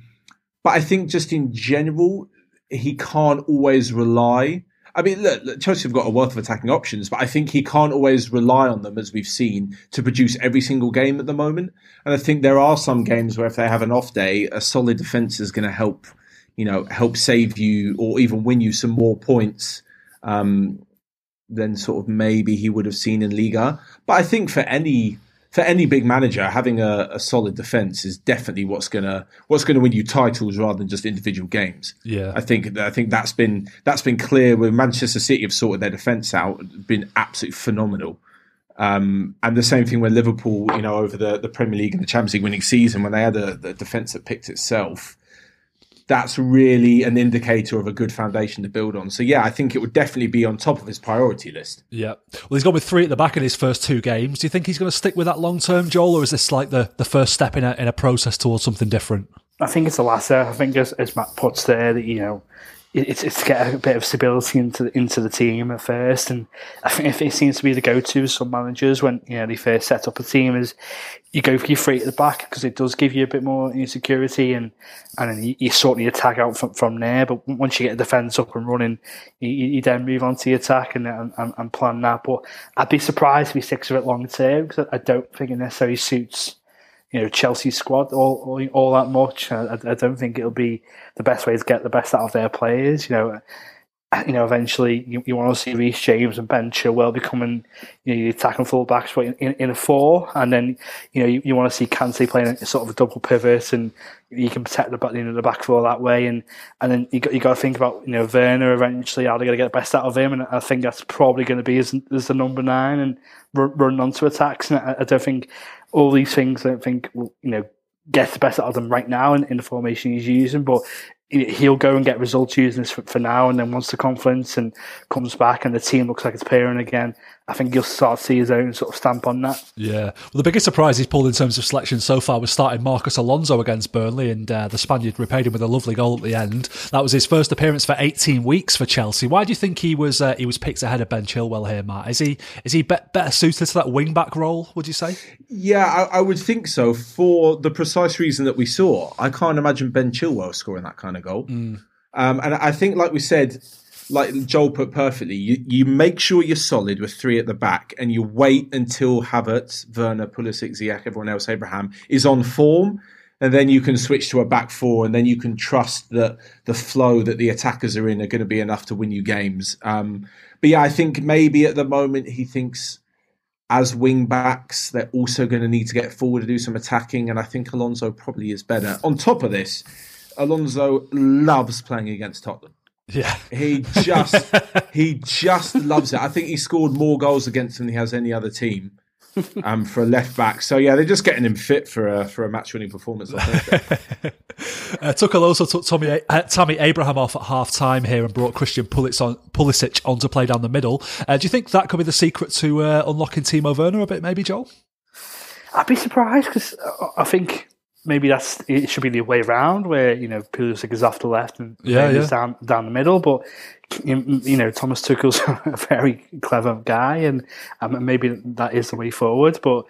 but I think just in general, he can't always rely. I mean, look, look, Chelsea have got a wealth of attacking options, but I think he can't always rely on them, as we've seen, to produce every single game at the moment. And I think there are some games where if they have an off day, a solid defence is going to help, you know, help save you or even win you some more points um, than sort of maybe he would have seen in Liga. But I think for any for any big manager, having a, a solid defence is definitely what's gonna what's gonna win you titles rather than just individual games. Yeah. I think I think that's been that's been clear when Manchester City have sorted their defence out, been absolutely phenomenal. Um, and the same thing with Liverpool, you know, over the, the Premier League and the Champions League winning season, when they had a, the defence that picked itself, that's really an indicator of a good foundation to build on. So yeah, I think it would definitely be on top of his priority list. Yeah. Well, he's gone with three at the back in his first two games. Do you think he's going to stick with that long term, Joel, or is this like the, the first step in a, in a process towards something different? I think it's the latter. I think as, as Matt puts there that you know it- it's, it's to get a bit of stability into the, into the team at first, and I think if it seems to be the go-to with some managers when you know they first set up a team is you go for your three at the back because it does give you a bit more security and and then you, you sort your attack out from, from there. But once you get the defence up and running, you, you then move on to the attack and and and plan that. But I'd be surprised if he sticks with it long term because I don't think it necessarily suits you know Chelsea's squad all all, all that much. I I don't think it'll be the best way to get the best out of their players. You know, Uh, you know, eventually you, you want to see Reece James and Ben Chilwell becoming, you know, your attacking fullbacks in, in, in a four, and then you know you, you want to see Kante playing a sort of a double pivot, and you can protect the back, you know, the back four that way, and and then you got you got to think about you know Werner eventually how they're going to get the best out of him, and I think that's probably going to be as, as the number nine and run, run onto attacks, and I, I don't think all these things I don't think will, you know get the best out of them right now in, in the formation he's using, but he'll go and get results using this for, for now. And then once the conference and comes back and the team looks like it's pairing again, I think you'll start to see his own sort of stamp on that. Yeah. Well, the biggest surprise he's pulled in terms of selection so far was starting Marcos Alonso against Burnley, and uh, the Spaniard repaid him with a lovely goal at the end. That was his first appearance for 18 weeks for Chelsea. Why do you think he was uh, he was picked ahead of Ben Chilwell here, Matt? Is he is he be- better suited to that wing back role? Would you say? Yeah, I, I would think so. For the precise reason that we saw, I can't imagine Ben Chilwell scoring that kind of goal. Um, and I think, like we said, like Joel put perfectly, you, you make sure you're solid with three at the back, and you wait until Havertz, Werner, Pulisic, Ziyech, everyone else, Abraham is on form, and then you can switch to a back four, and then you can trust that the flow that the attackers are in are going to be enough to win you games. Um, but yeah, I think maybe at the moment he thinks as wing backs, they're also going to need to get forward to do some attacking, and I think Alonso probably is better. On top of this, Alonso loves playing against Tottenham. Yeah. He just he just loves it. I think he scored more goals against them than he has any other team. Um, for a left back, so yeah, they're just getting him fit for a for a match winning performance. on Thursday. Uh, Tuchel also took Tommy, uh, Tammy Abraham off at half time here and brought Christian Pulisic on, Pulisic on to play down the middle. Uh, do you think that could be the secret to uh, unlocking Timo Werner a bit, maybe, Joel? I'd be surprised because I think maybe that's it should be the way around where you know Pulisic is off the left and Yeah, yeah. down down the middle. But you know Thomas Tuchel's a very clever guy, and um, maybe that is the way forward. But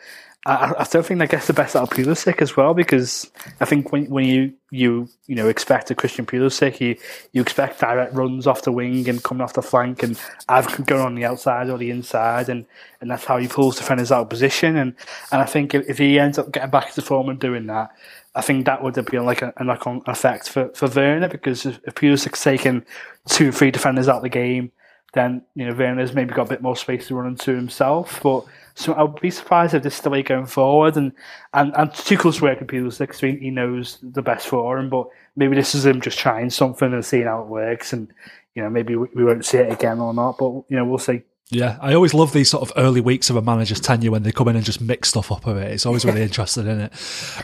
I, I don't think that gets the best out of Pulisic as well because I think when when you you you know expect a Christian Pulisic, you you expect direct runs off the wing and coming off the flank and either going on the outside or the inside, and, and that's how he pulls defenders out of position. And and I think if, if he ends up getting back to form and doing that, I think that would be like a, a knock-on effect for for Werner because if, if Pulisic's taking two, three defenders out of the game, then you know Werner's maybe got a bit more space to run into himself. But so I would be surprised if this is the way going forward. And and and Tuchel's working so he, he knows the best for him. But maybe this is him just trying something and seeing how it works. And you know maybe we, we won't see it again or not. But you know we'll see. Yeah, I always love these sort of early weeks of a manager's tenure when they come in and just mix stuff up a bit. It's always really interesting, isn't it?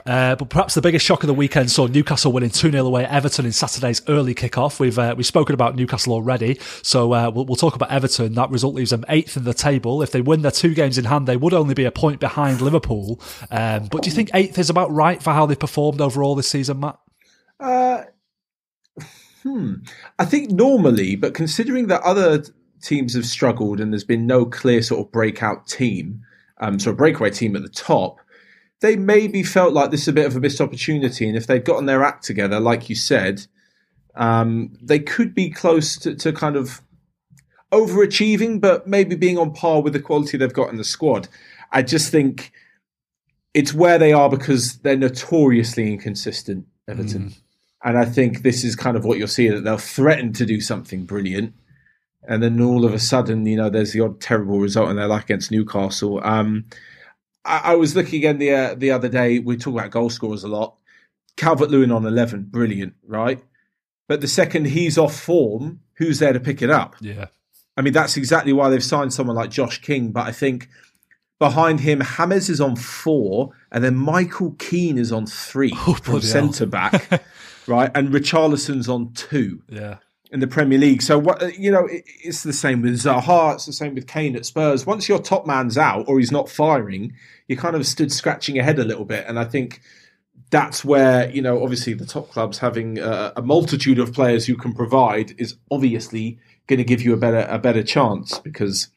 Uh, but perhaps the biggest shock of the weekend saw Newcastle winning 2 0 away at Everton in Saturday's early kickoff. We've uh, we've spoken about Newcastle already, so uh, we'll, we'll talk about Everton. That result leaves them eighth in the table. If they win their two games in hand, they would only be a point behind Liverpool. Um, but do you think eighth is about right for how they've performed overall this season, Matt? Uh, hmm. I think normally, but considering that other teams have struggled and there's been no clear sort of breakout team, um, so a breakaway team at the top, they maybe felt like this is a bit of a missed opportunity. And if they'd gotten their act together, like you said, um, they could be close to, to kind of overachieving, but maybe being on par with the quality they've got in the squad. I just think it's where they are because they're notoriously inconsistent, Everton. And I think this is kind of what you'll see that they'll threaten to do something brilliant. And then all of a sudden, you know, there's the odd terrible result in their life against Newcastle. Um, I, I was looking again the uh, the other day. We talk about goal scorers a lot. Calvert Lewin on eleven, brilliant, right? But the second he's off form, who's there to pick it up? Yeah. I mean, that's exactly why they've signed someone like Josh King. But I think behind him, James is on four, and then Michael Keane is on three from Oh, hell. centre back, right? And Richarlison's on two Yeah. In the Premier League. So what you know, it, it's the same with Zaha. It's the same with Kane at Spurs. Once your top man's out or he's not firing, you kind of stood scratching your head a little bit. And I think that's where you know, obviously, the top clubs having a, a multitude of players who can provide is obviously going to give you a better a better chance because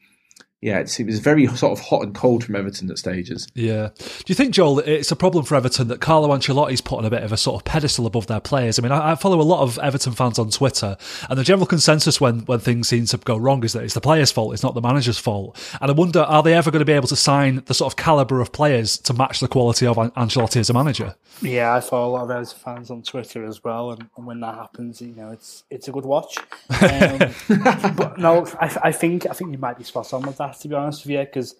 yeah, it's, it was very sort of hot and cold from Everton at stages. Yeah. Do you think, Joel, it's a problem for Everton that Carlo Ancelotti's put on a bit of a sort of pedestal above their players? I mean, I, I follow a lot of Everton fans on Twitter, and the general consensus when, when things seem to go wrong is that it's the players' fault, it's not the manager's fault. And I wonder, are they ever going to be able to sign the sort of calibre of players to match the quality of An- Ancelotti as a manager? Yeah, I follow a lot of Everton fans on Twitter as well, and, and when that happens, you know, it's it's a good watch. Um, but no, I, I think I think you might be spot on with that, to be honest with you, because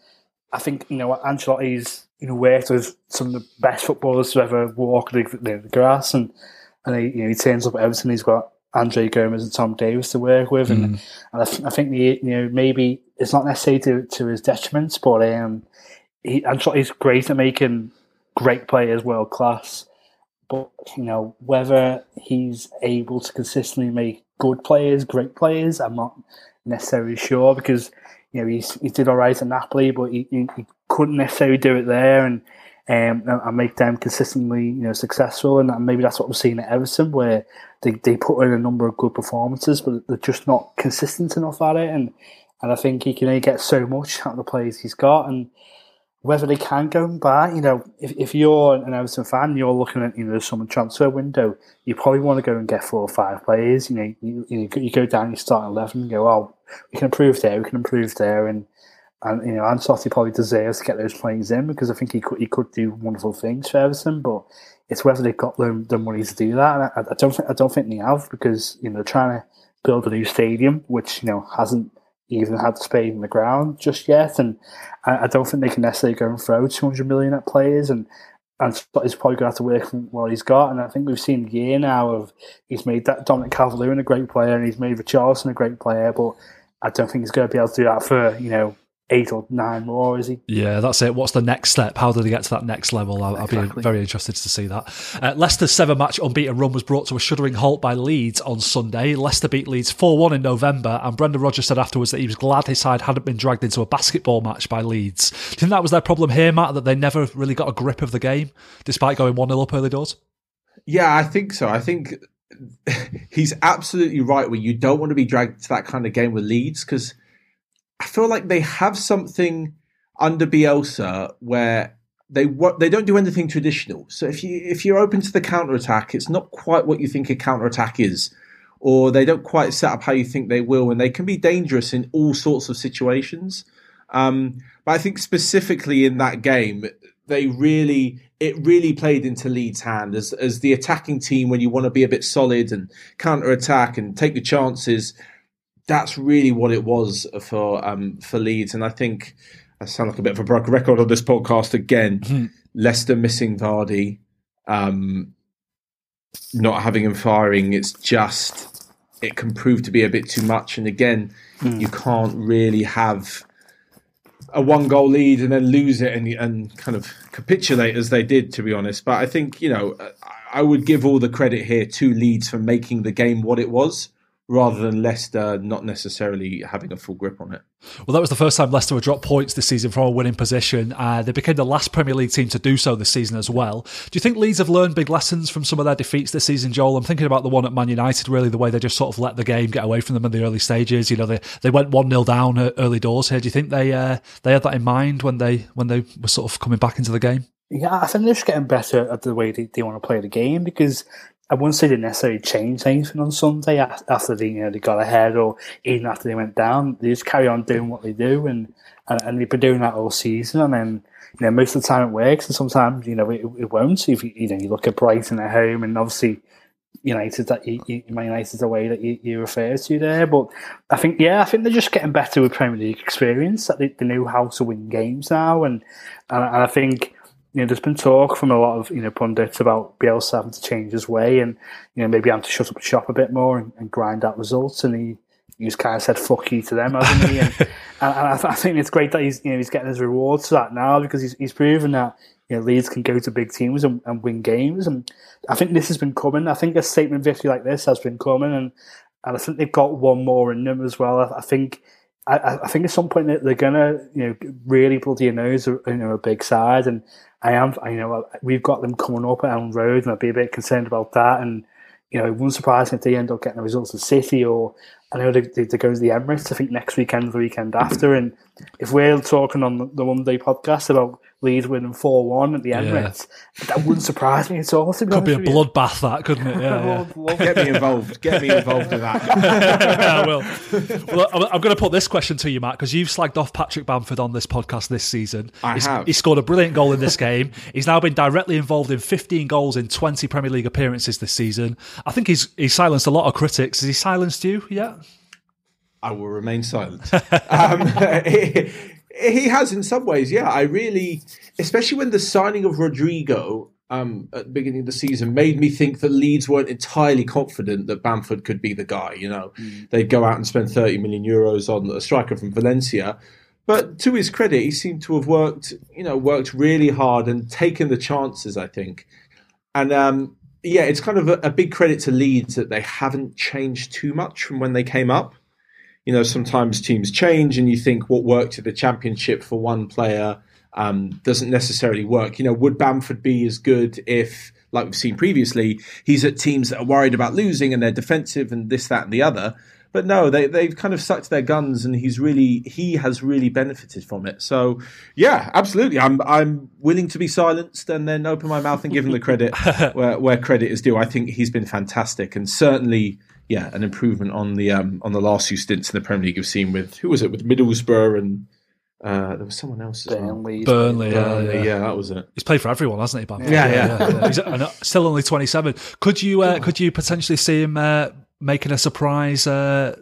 I think you know Ancelotti's you know worked with some of the best footballers to ever walk the, the, the grass, and and he, you know he turns up at Everton, he's got Andre Gomes and Tom Davies to work with, and and I, th- I think the, you know maybe it's not necessarily to, to his detriment, but um, he Ancelotti's great at making great players world class. But you know whether he's able to consistently make good players, great players, I'm not necessarily sure because you know he's, he did all right at Napoli, but he, he, he couldn't necessarily do it there and um, and make them consistently you know successful. And maybe that's what we're seeing at Everton, where they, they put in a number of good performances, but they're just not consistent enough at it. And and I think he can only get so much out of the players he's got and whether they can go and buy, you know, if, if you're an Everton fan, you're looking at, you know, the summer transfer window, you probably want to go and get four or five players. You know, you, you, you go down, you start 11 and go, oh, we can improve there, we can improve there. And, and you know, Ancelotti probably deserves to get those players in because I think he could, he could do wonderful things for Everton, but it's whether they've got the, the money to do that. And I, I don't think, I don't think they have because, you know, they're trying to build a new stadium, which, you know, hasn't even had the spade in the ground just yet, and I, I don't think they can necessarily go and throw two hundred million at players, and and he's probably going to have to work from what he's got. And I think we've seen a year now of he's made that Dominic Calvert-Lewin a great player, and he's made Richarlison a great player, but I don't think he's going to be able to do that for you know eight or nine more, is he? Yeah, that's it. What's the next step? How do they get to that next level? I'll, I'll be very interested to see that. Uh, Leicester's seven match unbeaten run was brought to a shuddering halt by Leeds on Sunday. Leicester beat Leeds 4 1 in November, and Brendan Rodgers said afterwards that he was glad his side hadn't been dragged into a basketball match by Leeds. Do you think that was their problem here, Matt, that they never really got a grip of the game despite going 1 0 up early doors? Yeah, I think so. I think he's absolutely right where you don't want to be dragged to that kind of game with Leeds because I feel like they have something under Bielsa where they they don't do anything traditional. So if you if you're open to the counter attack, it's not quite what you think a counter attack is, or they don't quite set up how you think they will, and they can be dangerous in all sorts of situations. Um, but I think specifically in that game, they really it really played into Leeds' hand as as the attacking team when you want to be a bit solid and counter attack and take the chances. That's really what it was for um, for Leeds, and I think I sound like a bit of a broken record on this podcast again. Leicester missing Vardy, um, not having him firing. It's just it can prove to be a bit too much, and again, you can't really have a one goal lead and then lose it and and kind of capitulate as they did, to be honest. But I think you know I- I would give all the credit here to Leeds for making the game what it was, rather than Leicester not necessarily having a full grip on it. Well, that was the first time Leicester had dropped points this season from a winning position. Uh, they became the last Premier League team to do so this season as well. Do you think Leeds have learned big lessons from some of their defeats this season, Joel? I'm thinking about the one at Man United, really, the way they just sort of let the game get away from them in the early stages. You know, they, they went 1 0 down early doors here. Do you think they uh, they had that in mind when they when they were sort of coming back into the game? Yeah, I think they're just getting better at the way they, they want to play the game because I wouldn't say they necessarily changed anything on Sunday after they you know they got ahead or even after they went down. They just carry on doing what they do and, and, and they've been doing that all season. And then you know most of the time it works and sometimes you know it, it won't. If you, you know you look at Brighton at home and obviously United that you, you Man United the way that you, you refer to there. But I think yeah, I think they're just getting better with Premier League experience. That they, they know how to win games now, and and, and I think you know there's been talk from a lot of you know pundits about Bielsa having to change his way and you know maybe having to shut up shop a bit more and, and grind out results. And he he just kind of said fuck you to them, hasn't he? And, and, and I, th- I think it's great that he's you know he's getting his rewards for that now because he's he's proven that you know, Leeds can go to big teams and, and win games. And I think this has been coming. I think a statement victory like this has been coming, and, and I think they've got one more in them as well. I, I think. I, I think at some point they're gonna, you know, really bloody nose, you know, a big side, and I am, I, you know, we've got them coming up at Elland Road, and I'd be a bit concerned about that. And you know, it wouldn't surprise me if they end up getting the results of City or I know they, they, they go to the Emirates. I think next weekend, the weekend after, and if we're talking on the, the Monday podcast about Leeds winning four one at the Emirates, that wouldn't surprise me at all. To be Could be a honest with you. bloodbath, that couldn't it? Yeah, yeah. Love- love Get me involved. Get me involved in that. I will. Well, I'm, I'm going to put this question to you, Matt, because you've slagged off Patrick Bamford on this podcast this season. I He's- have. He scored a brilliant goal in this game. He's now been directly involved in 15 goals in 20 Premier League appearances this season. I think he's he's silenced a lot of critics. Has he silenced you yet? I will remain silent. um, he, he has in some ways, yeah. I really, especially when the signing of Rodrigo um, at the beginning of the season made me think that Leeds weren't entirely confident that Bamford could be the guy. You know, they'd go out and spend 30 million euros on a striker from Valencia. But to his credit, he seemed to have worked, you know, worked really hard and taken the chances. I think, and um, yeah, it's kind of a, a big credit to Leeds that they haven't changed too much from when they came up you know, sometimes teams change and you think what worked at the championship for one player um, doesn't necessarily work. You know, would Bamford be as good if, like we've seen previously, he's at teams that are worried about losing and they're defensive and this, that, and the other? But no, they they've kind of sucked their guns, and he's really he has really benefited from it. So yeah, absolutely, I'm I'm willing to be silenced and then open my mouth and give him the credit where where credit is due. I think he's been fantastic and certainly yeah, an improvement on the um, on the last few stints in the Premier League. We've seen with who was it with Middlesbrough and uh, there was someone else as well. Burnley. Burnley, yeah, Burnley, yeah. yeah, that was it. He's played for everyone, hasn't he, Bamford? Yeah, yeah. He's and, uh, still only 27. Could you uh, could you potentially see him uh, making a surprise uh,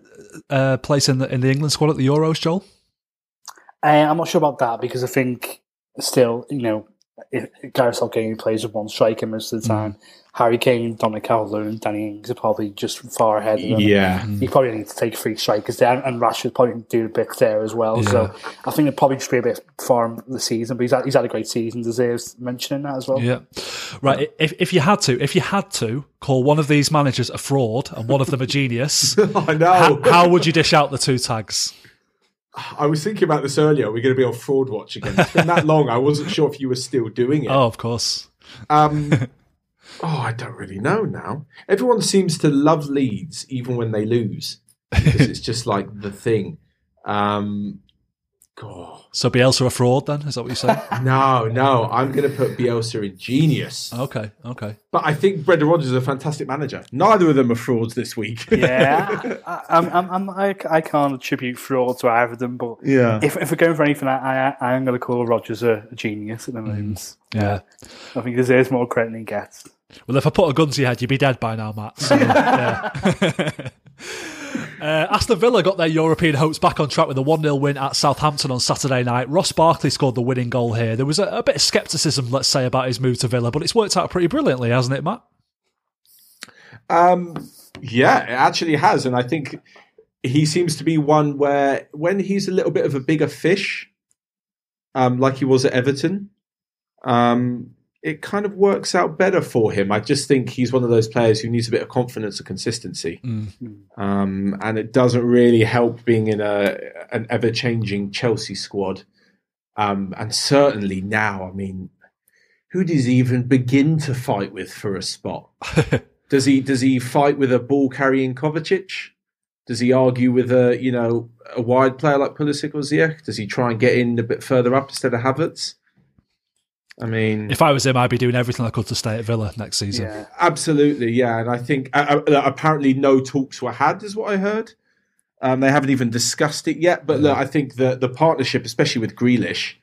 uh, place in the in the England squad at the Euros, Joel? Uh, I'm not sure about that because I think still, you know, if Gareth Southgate plays with one striker most of the time. Harry Kane, Dominic Calvert-Lewin, Danny Ings are probably just far ahead of them. Yeah, You probably need to take three strikers there, and Rashford probably do a bit there as well. So I think it'll probably just be a bit far in the season, but he's had, he's had a great season, deserves mentioning that as well. Yeah. Right. If if you had to, if you had to call one of these managers a fraud and one of them a genius, I know. how, how would you dish out the two tags? I was thinking about this earlier. We're going to be on Fraud Watch again. It's been that long. I wasn't sure if you were still doing it. Oh, of course. Um, oh, I don't really know now. Everyone seems to love Leeds even when they lose because it's just like the thing. Um, God. So Bielsa a fraud then? Is that what you say? No, no, I'm going to put Bielsa in genius. okay. Okay. But I think Brendan Rodgers is a fantastic manager. Neither of them are frauds this week. Yeah, I, I'm, I'm, I'm, I, I can't attribute fraud to either of them, but Yeah. if, if we're going for anything, I, I, I am going to call Rodgers a, a genius at the moment. Yeah. I think he deserves more credit than he gets. Well, if I put a gun to your head, you'd be dead by now, Matt. So, yeah. Uh, Aston Villa got their European hopes back on track with a 1 0 win at Southampton on Saturday night. Ross Barkley scored the winning goal here. There was a, a bit of scepticism, let's say, about his move to Villa, but it's worked out pretty brilliantly, hasn't it, Matt? Um, yeah, it actually has, and I think he seems to be one where when he's a little bit of a bigger fish, um, like he was at Everton, um, it kind of works out better for him. I just think he's one of those players who needs a bit of confidence and consistency, um, and it doesn't really help being in a an ever changing Chelsea squad. Um, and certainly now, I mean, who does he even begin to fight with for a spot? Does he does he fight with a ball carrying Kovacic? Does he argue with a you know a wide player like Pulisic or Ziyech? Does he try and get in a bit further up instead of Havertz? I mean, If I was him, I'd be doing everything I could to stay at Villa next season. Yeah. absolutely, yeah. And I think uh, uh, apparently no talks were had, is what I heard. Um, they haven't even discussed it yet. But look, I think the the partnership, especially with Grealish,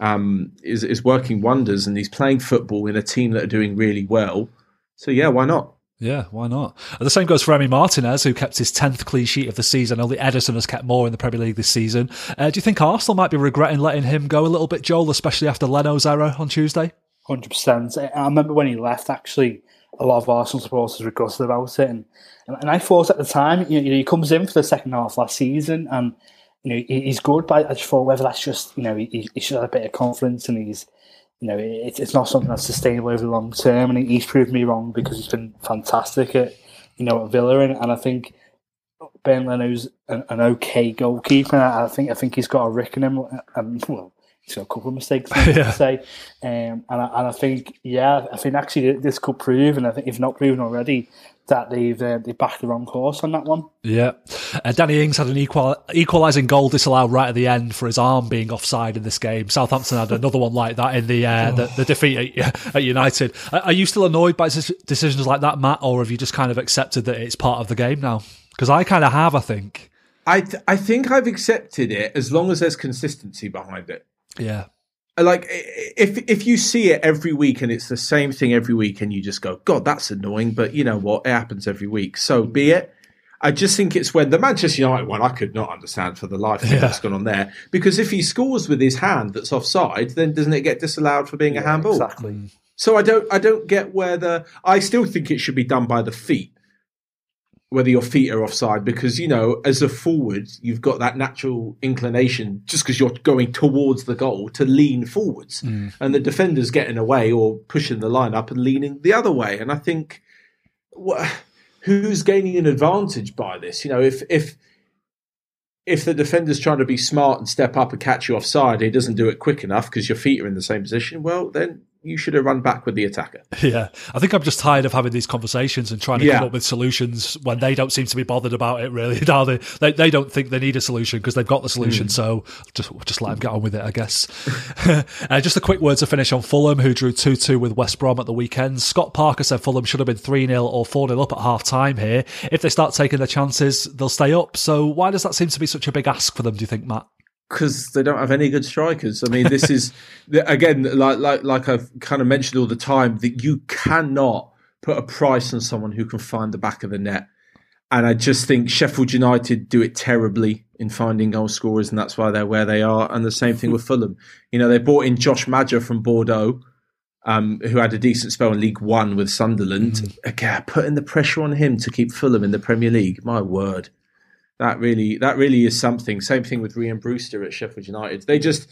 um, is is working wonders, and he's playing football in a team that are doing really well. So yeah, why not? Yeah, why not? And the same goes for Emi Martinez, who kept his 10th clean sheet of the season. Only Ederson has kept more in the Premier League this season. Uh, do you think Arsenal might be regretting letting him go a little bit, Joel, especially after Leno's error on Tuesday? Hundred percent. I remember when he left. Actually, a lot of Arsenal supporters were gutted about it, and and I thought at the time, you know, he comes in for the second half last season, and you know he's good. But I just thought whether that's just you know he, he should have a bit of confidence, and he's you know it, it's not something that's sustainable over the long term. And he's proved me wrong because he's been fantastic at you know at Villa, and, and I think Bernd Leno's an, an okay goalkeeper. and I think I think he's got a rick in him. And, um, well, He's got a couple of mistakes, I Yeah. would say. Um, and, I, and I think, yeah, I think actually this could prove, and I think if not proven already, that they've uh, they backed the wrong course on that one. Yeah. Uh, Danny Ings had an equal, equalising goal disallowed right at the end for his arm being offside in this game. Southampton had another one like that in the uh, the, the defeat at, at United. Are are you still annoyed by decisions like that, Matt, or have you just kind of accepted that it's part of the game now? Because I kind of have, I think. I th- I think I've accepted it as long as there's consistency behind it. Yeah. Like if if you see it every week and it's the same thing every week and you just go, God, that's annoying, but you know what? It happens every week. So be mm. it. I just think it's when the Manchester United one I could not understand for the life of me Yeah. what's gone on there. Because if he scores with his hand that's offside, then doesn't it get disallowed for being a handball? Exactly. So I don't I don't get where the I still think it should be done by the feet. Whether your feet are offside, because you know, as a forward, you've got that natural inclination just because you're going towards the goal to lean forwards, mm. and the defender's getting away or pushing the line up and leaning the other way. And I think, wha who's gaining an advantage by this? You know, if if if the defender's trying to be smart and step up and catch you offside, he doesn't do it quick enough because your feet are in the same position. Well, then you should have run back with the attacker. Yeah, I think I'm just tired of having these conversations and trying to Yeah. come up with solutions when they don't seem to be bothered about it. Really, they? They, they don't think they need a solution because they've got the solution. So just just let them get on with it, I guess. uh, just a quick word to finish on Fulham, who drew two two with West Brom at the weekend. Scott Parker said Fulham should have been three 0 or four 0 up at half time here. If they start taking their chances, they'll stay up. So why does that seem to be such a big ask for them? Do you think, Matt? Because they don't have any good strikers. I mean, this is again, like like like I've kind of mentioned all the time that you cannot put a price on someone who can find the back of the net. And I just think Sheffield United do it terribly in finding goal scorers, and that's why they're where they are. And the same thing with Fulham. You know, they brought in Josh Maja from Bordeaux, um, who had a decent spell in League One with Sunderland. Again, putting the pressure on him to keep Fulham in the Premier League. My word that really that really is something. Same thing with Rian Brewster at Sheffield United. They just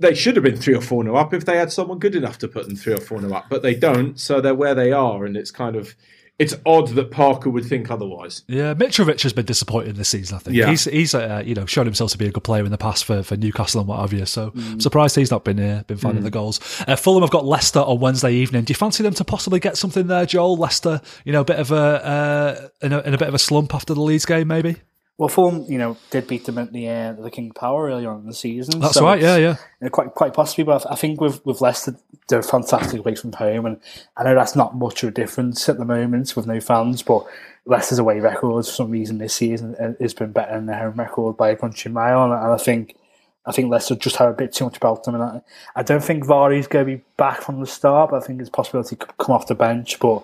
they should have been three or four no up if they had someone good enough to put them three or four no up, but they don't. So they're where they are, and it's kind of it's odd that Parker would think otherwise. Yeah, Mitrovic has been disappointing this season. I think Yeah. he's he's uh, you know shown himself to be a good player in the past for, for Newcastle and what have you. So I'm surprised he's not been uh, been finding the goals. Uh, Fulham have got Leicester on Wednesday evening. Do you fancy them to possibly get something there, Joel? Leicester, you know, a bit of a uh, in a, in a bit of a slump after the Leeds game, maybe. Well, Fulham, you know, did beat them at the uh, the King Power earlier on in the season. That's so right. Yeah, it's- yeah. uh, quite quite possibly. But I think with with Leicester, they're fantastic away from home, and I know that's not much of a difference at the moment with no fans. But Leicester's away record for some reason this season uh, has been better than their home record by a country mile, and I think. I think Leicester just have a bit too much about them, and I, I don't think Vardy's going to be back from the start. But I think a possibility he could come off the bench. But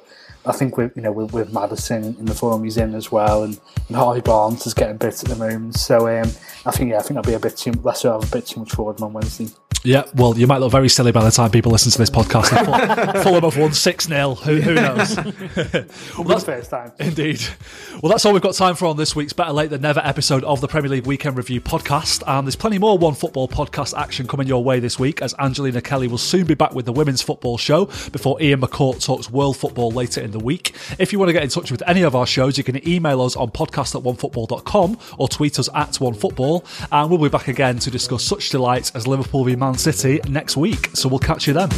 I think with you know with, with Maddison in the form he's in as well, and, and Harvey Barnes is getting bits at the moment. So um, I think yeah, I think that'll be a bit too have a bit too much forward on Wednesday. Yeah, well, you might look very silly by the time people listen to this podcast. Ful- Fulham have won 6 0. Who, who knows? Well, that's first time. Indeed. Well, that's all we've got time for on this week's Better Late Than Never episode of the Premier League Weekend Review podcast. And there's plenty more One Football podcast action coming your way this week, as Angelina Kelly will soon be back with the Women's Football Show before Ian McCourt talks world football later in the week. If you want to get in touch with any of our shows, you can email us on podcast at onefootball.com or tweet us at onefootball. And we'll be back again to discuss such delights as Liverpool v Man City next week. So we'll catch you then.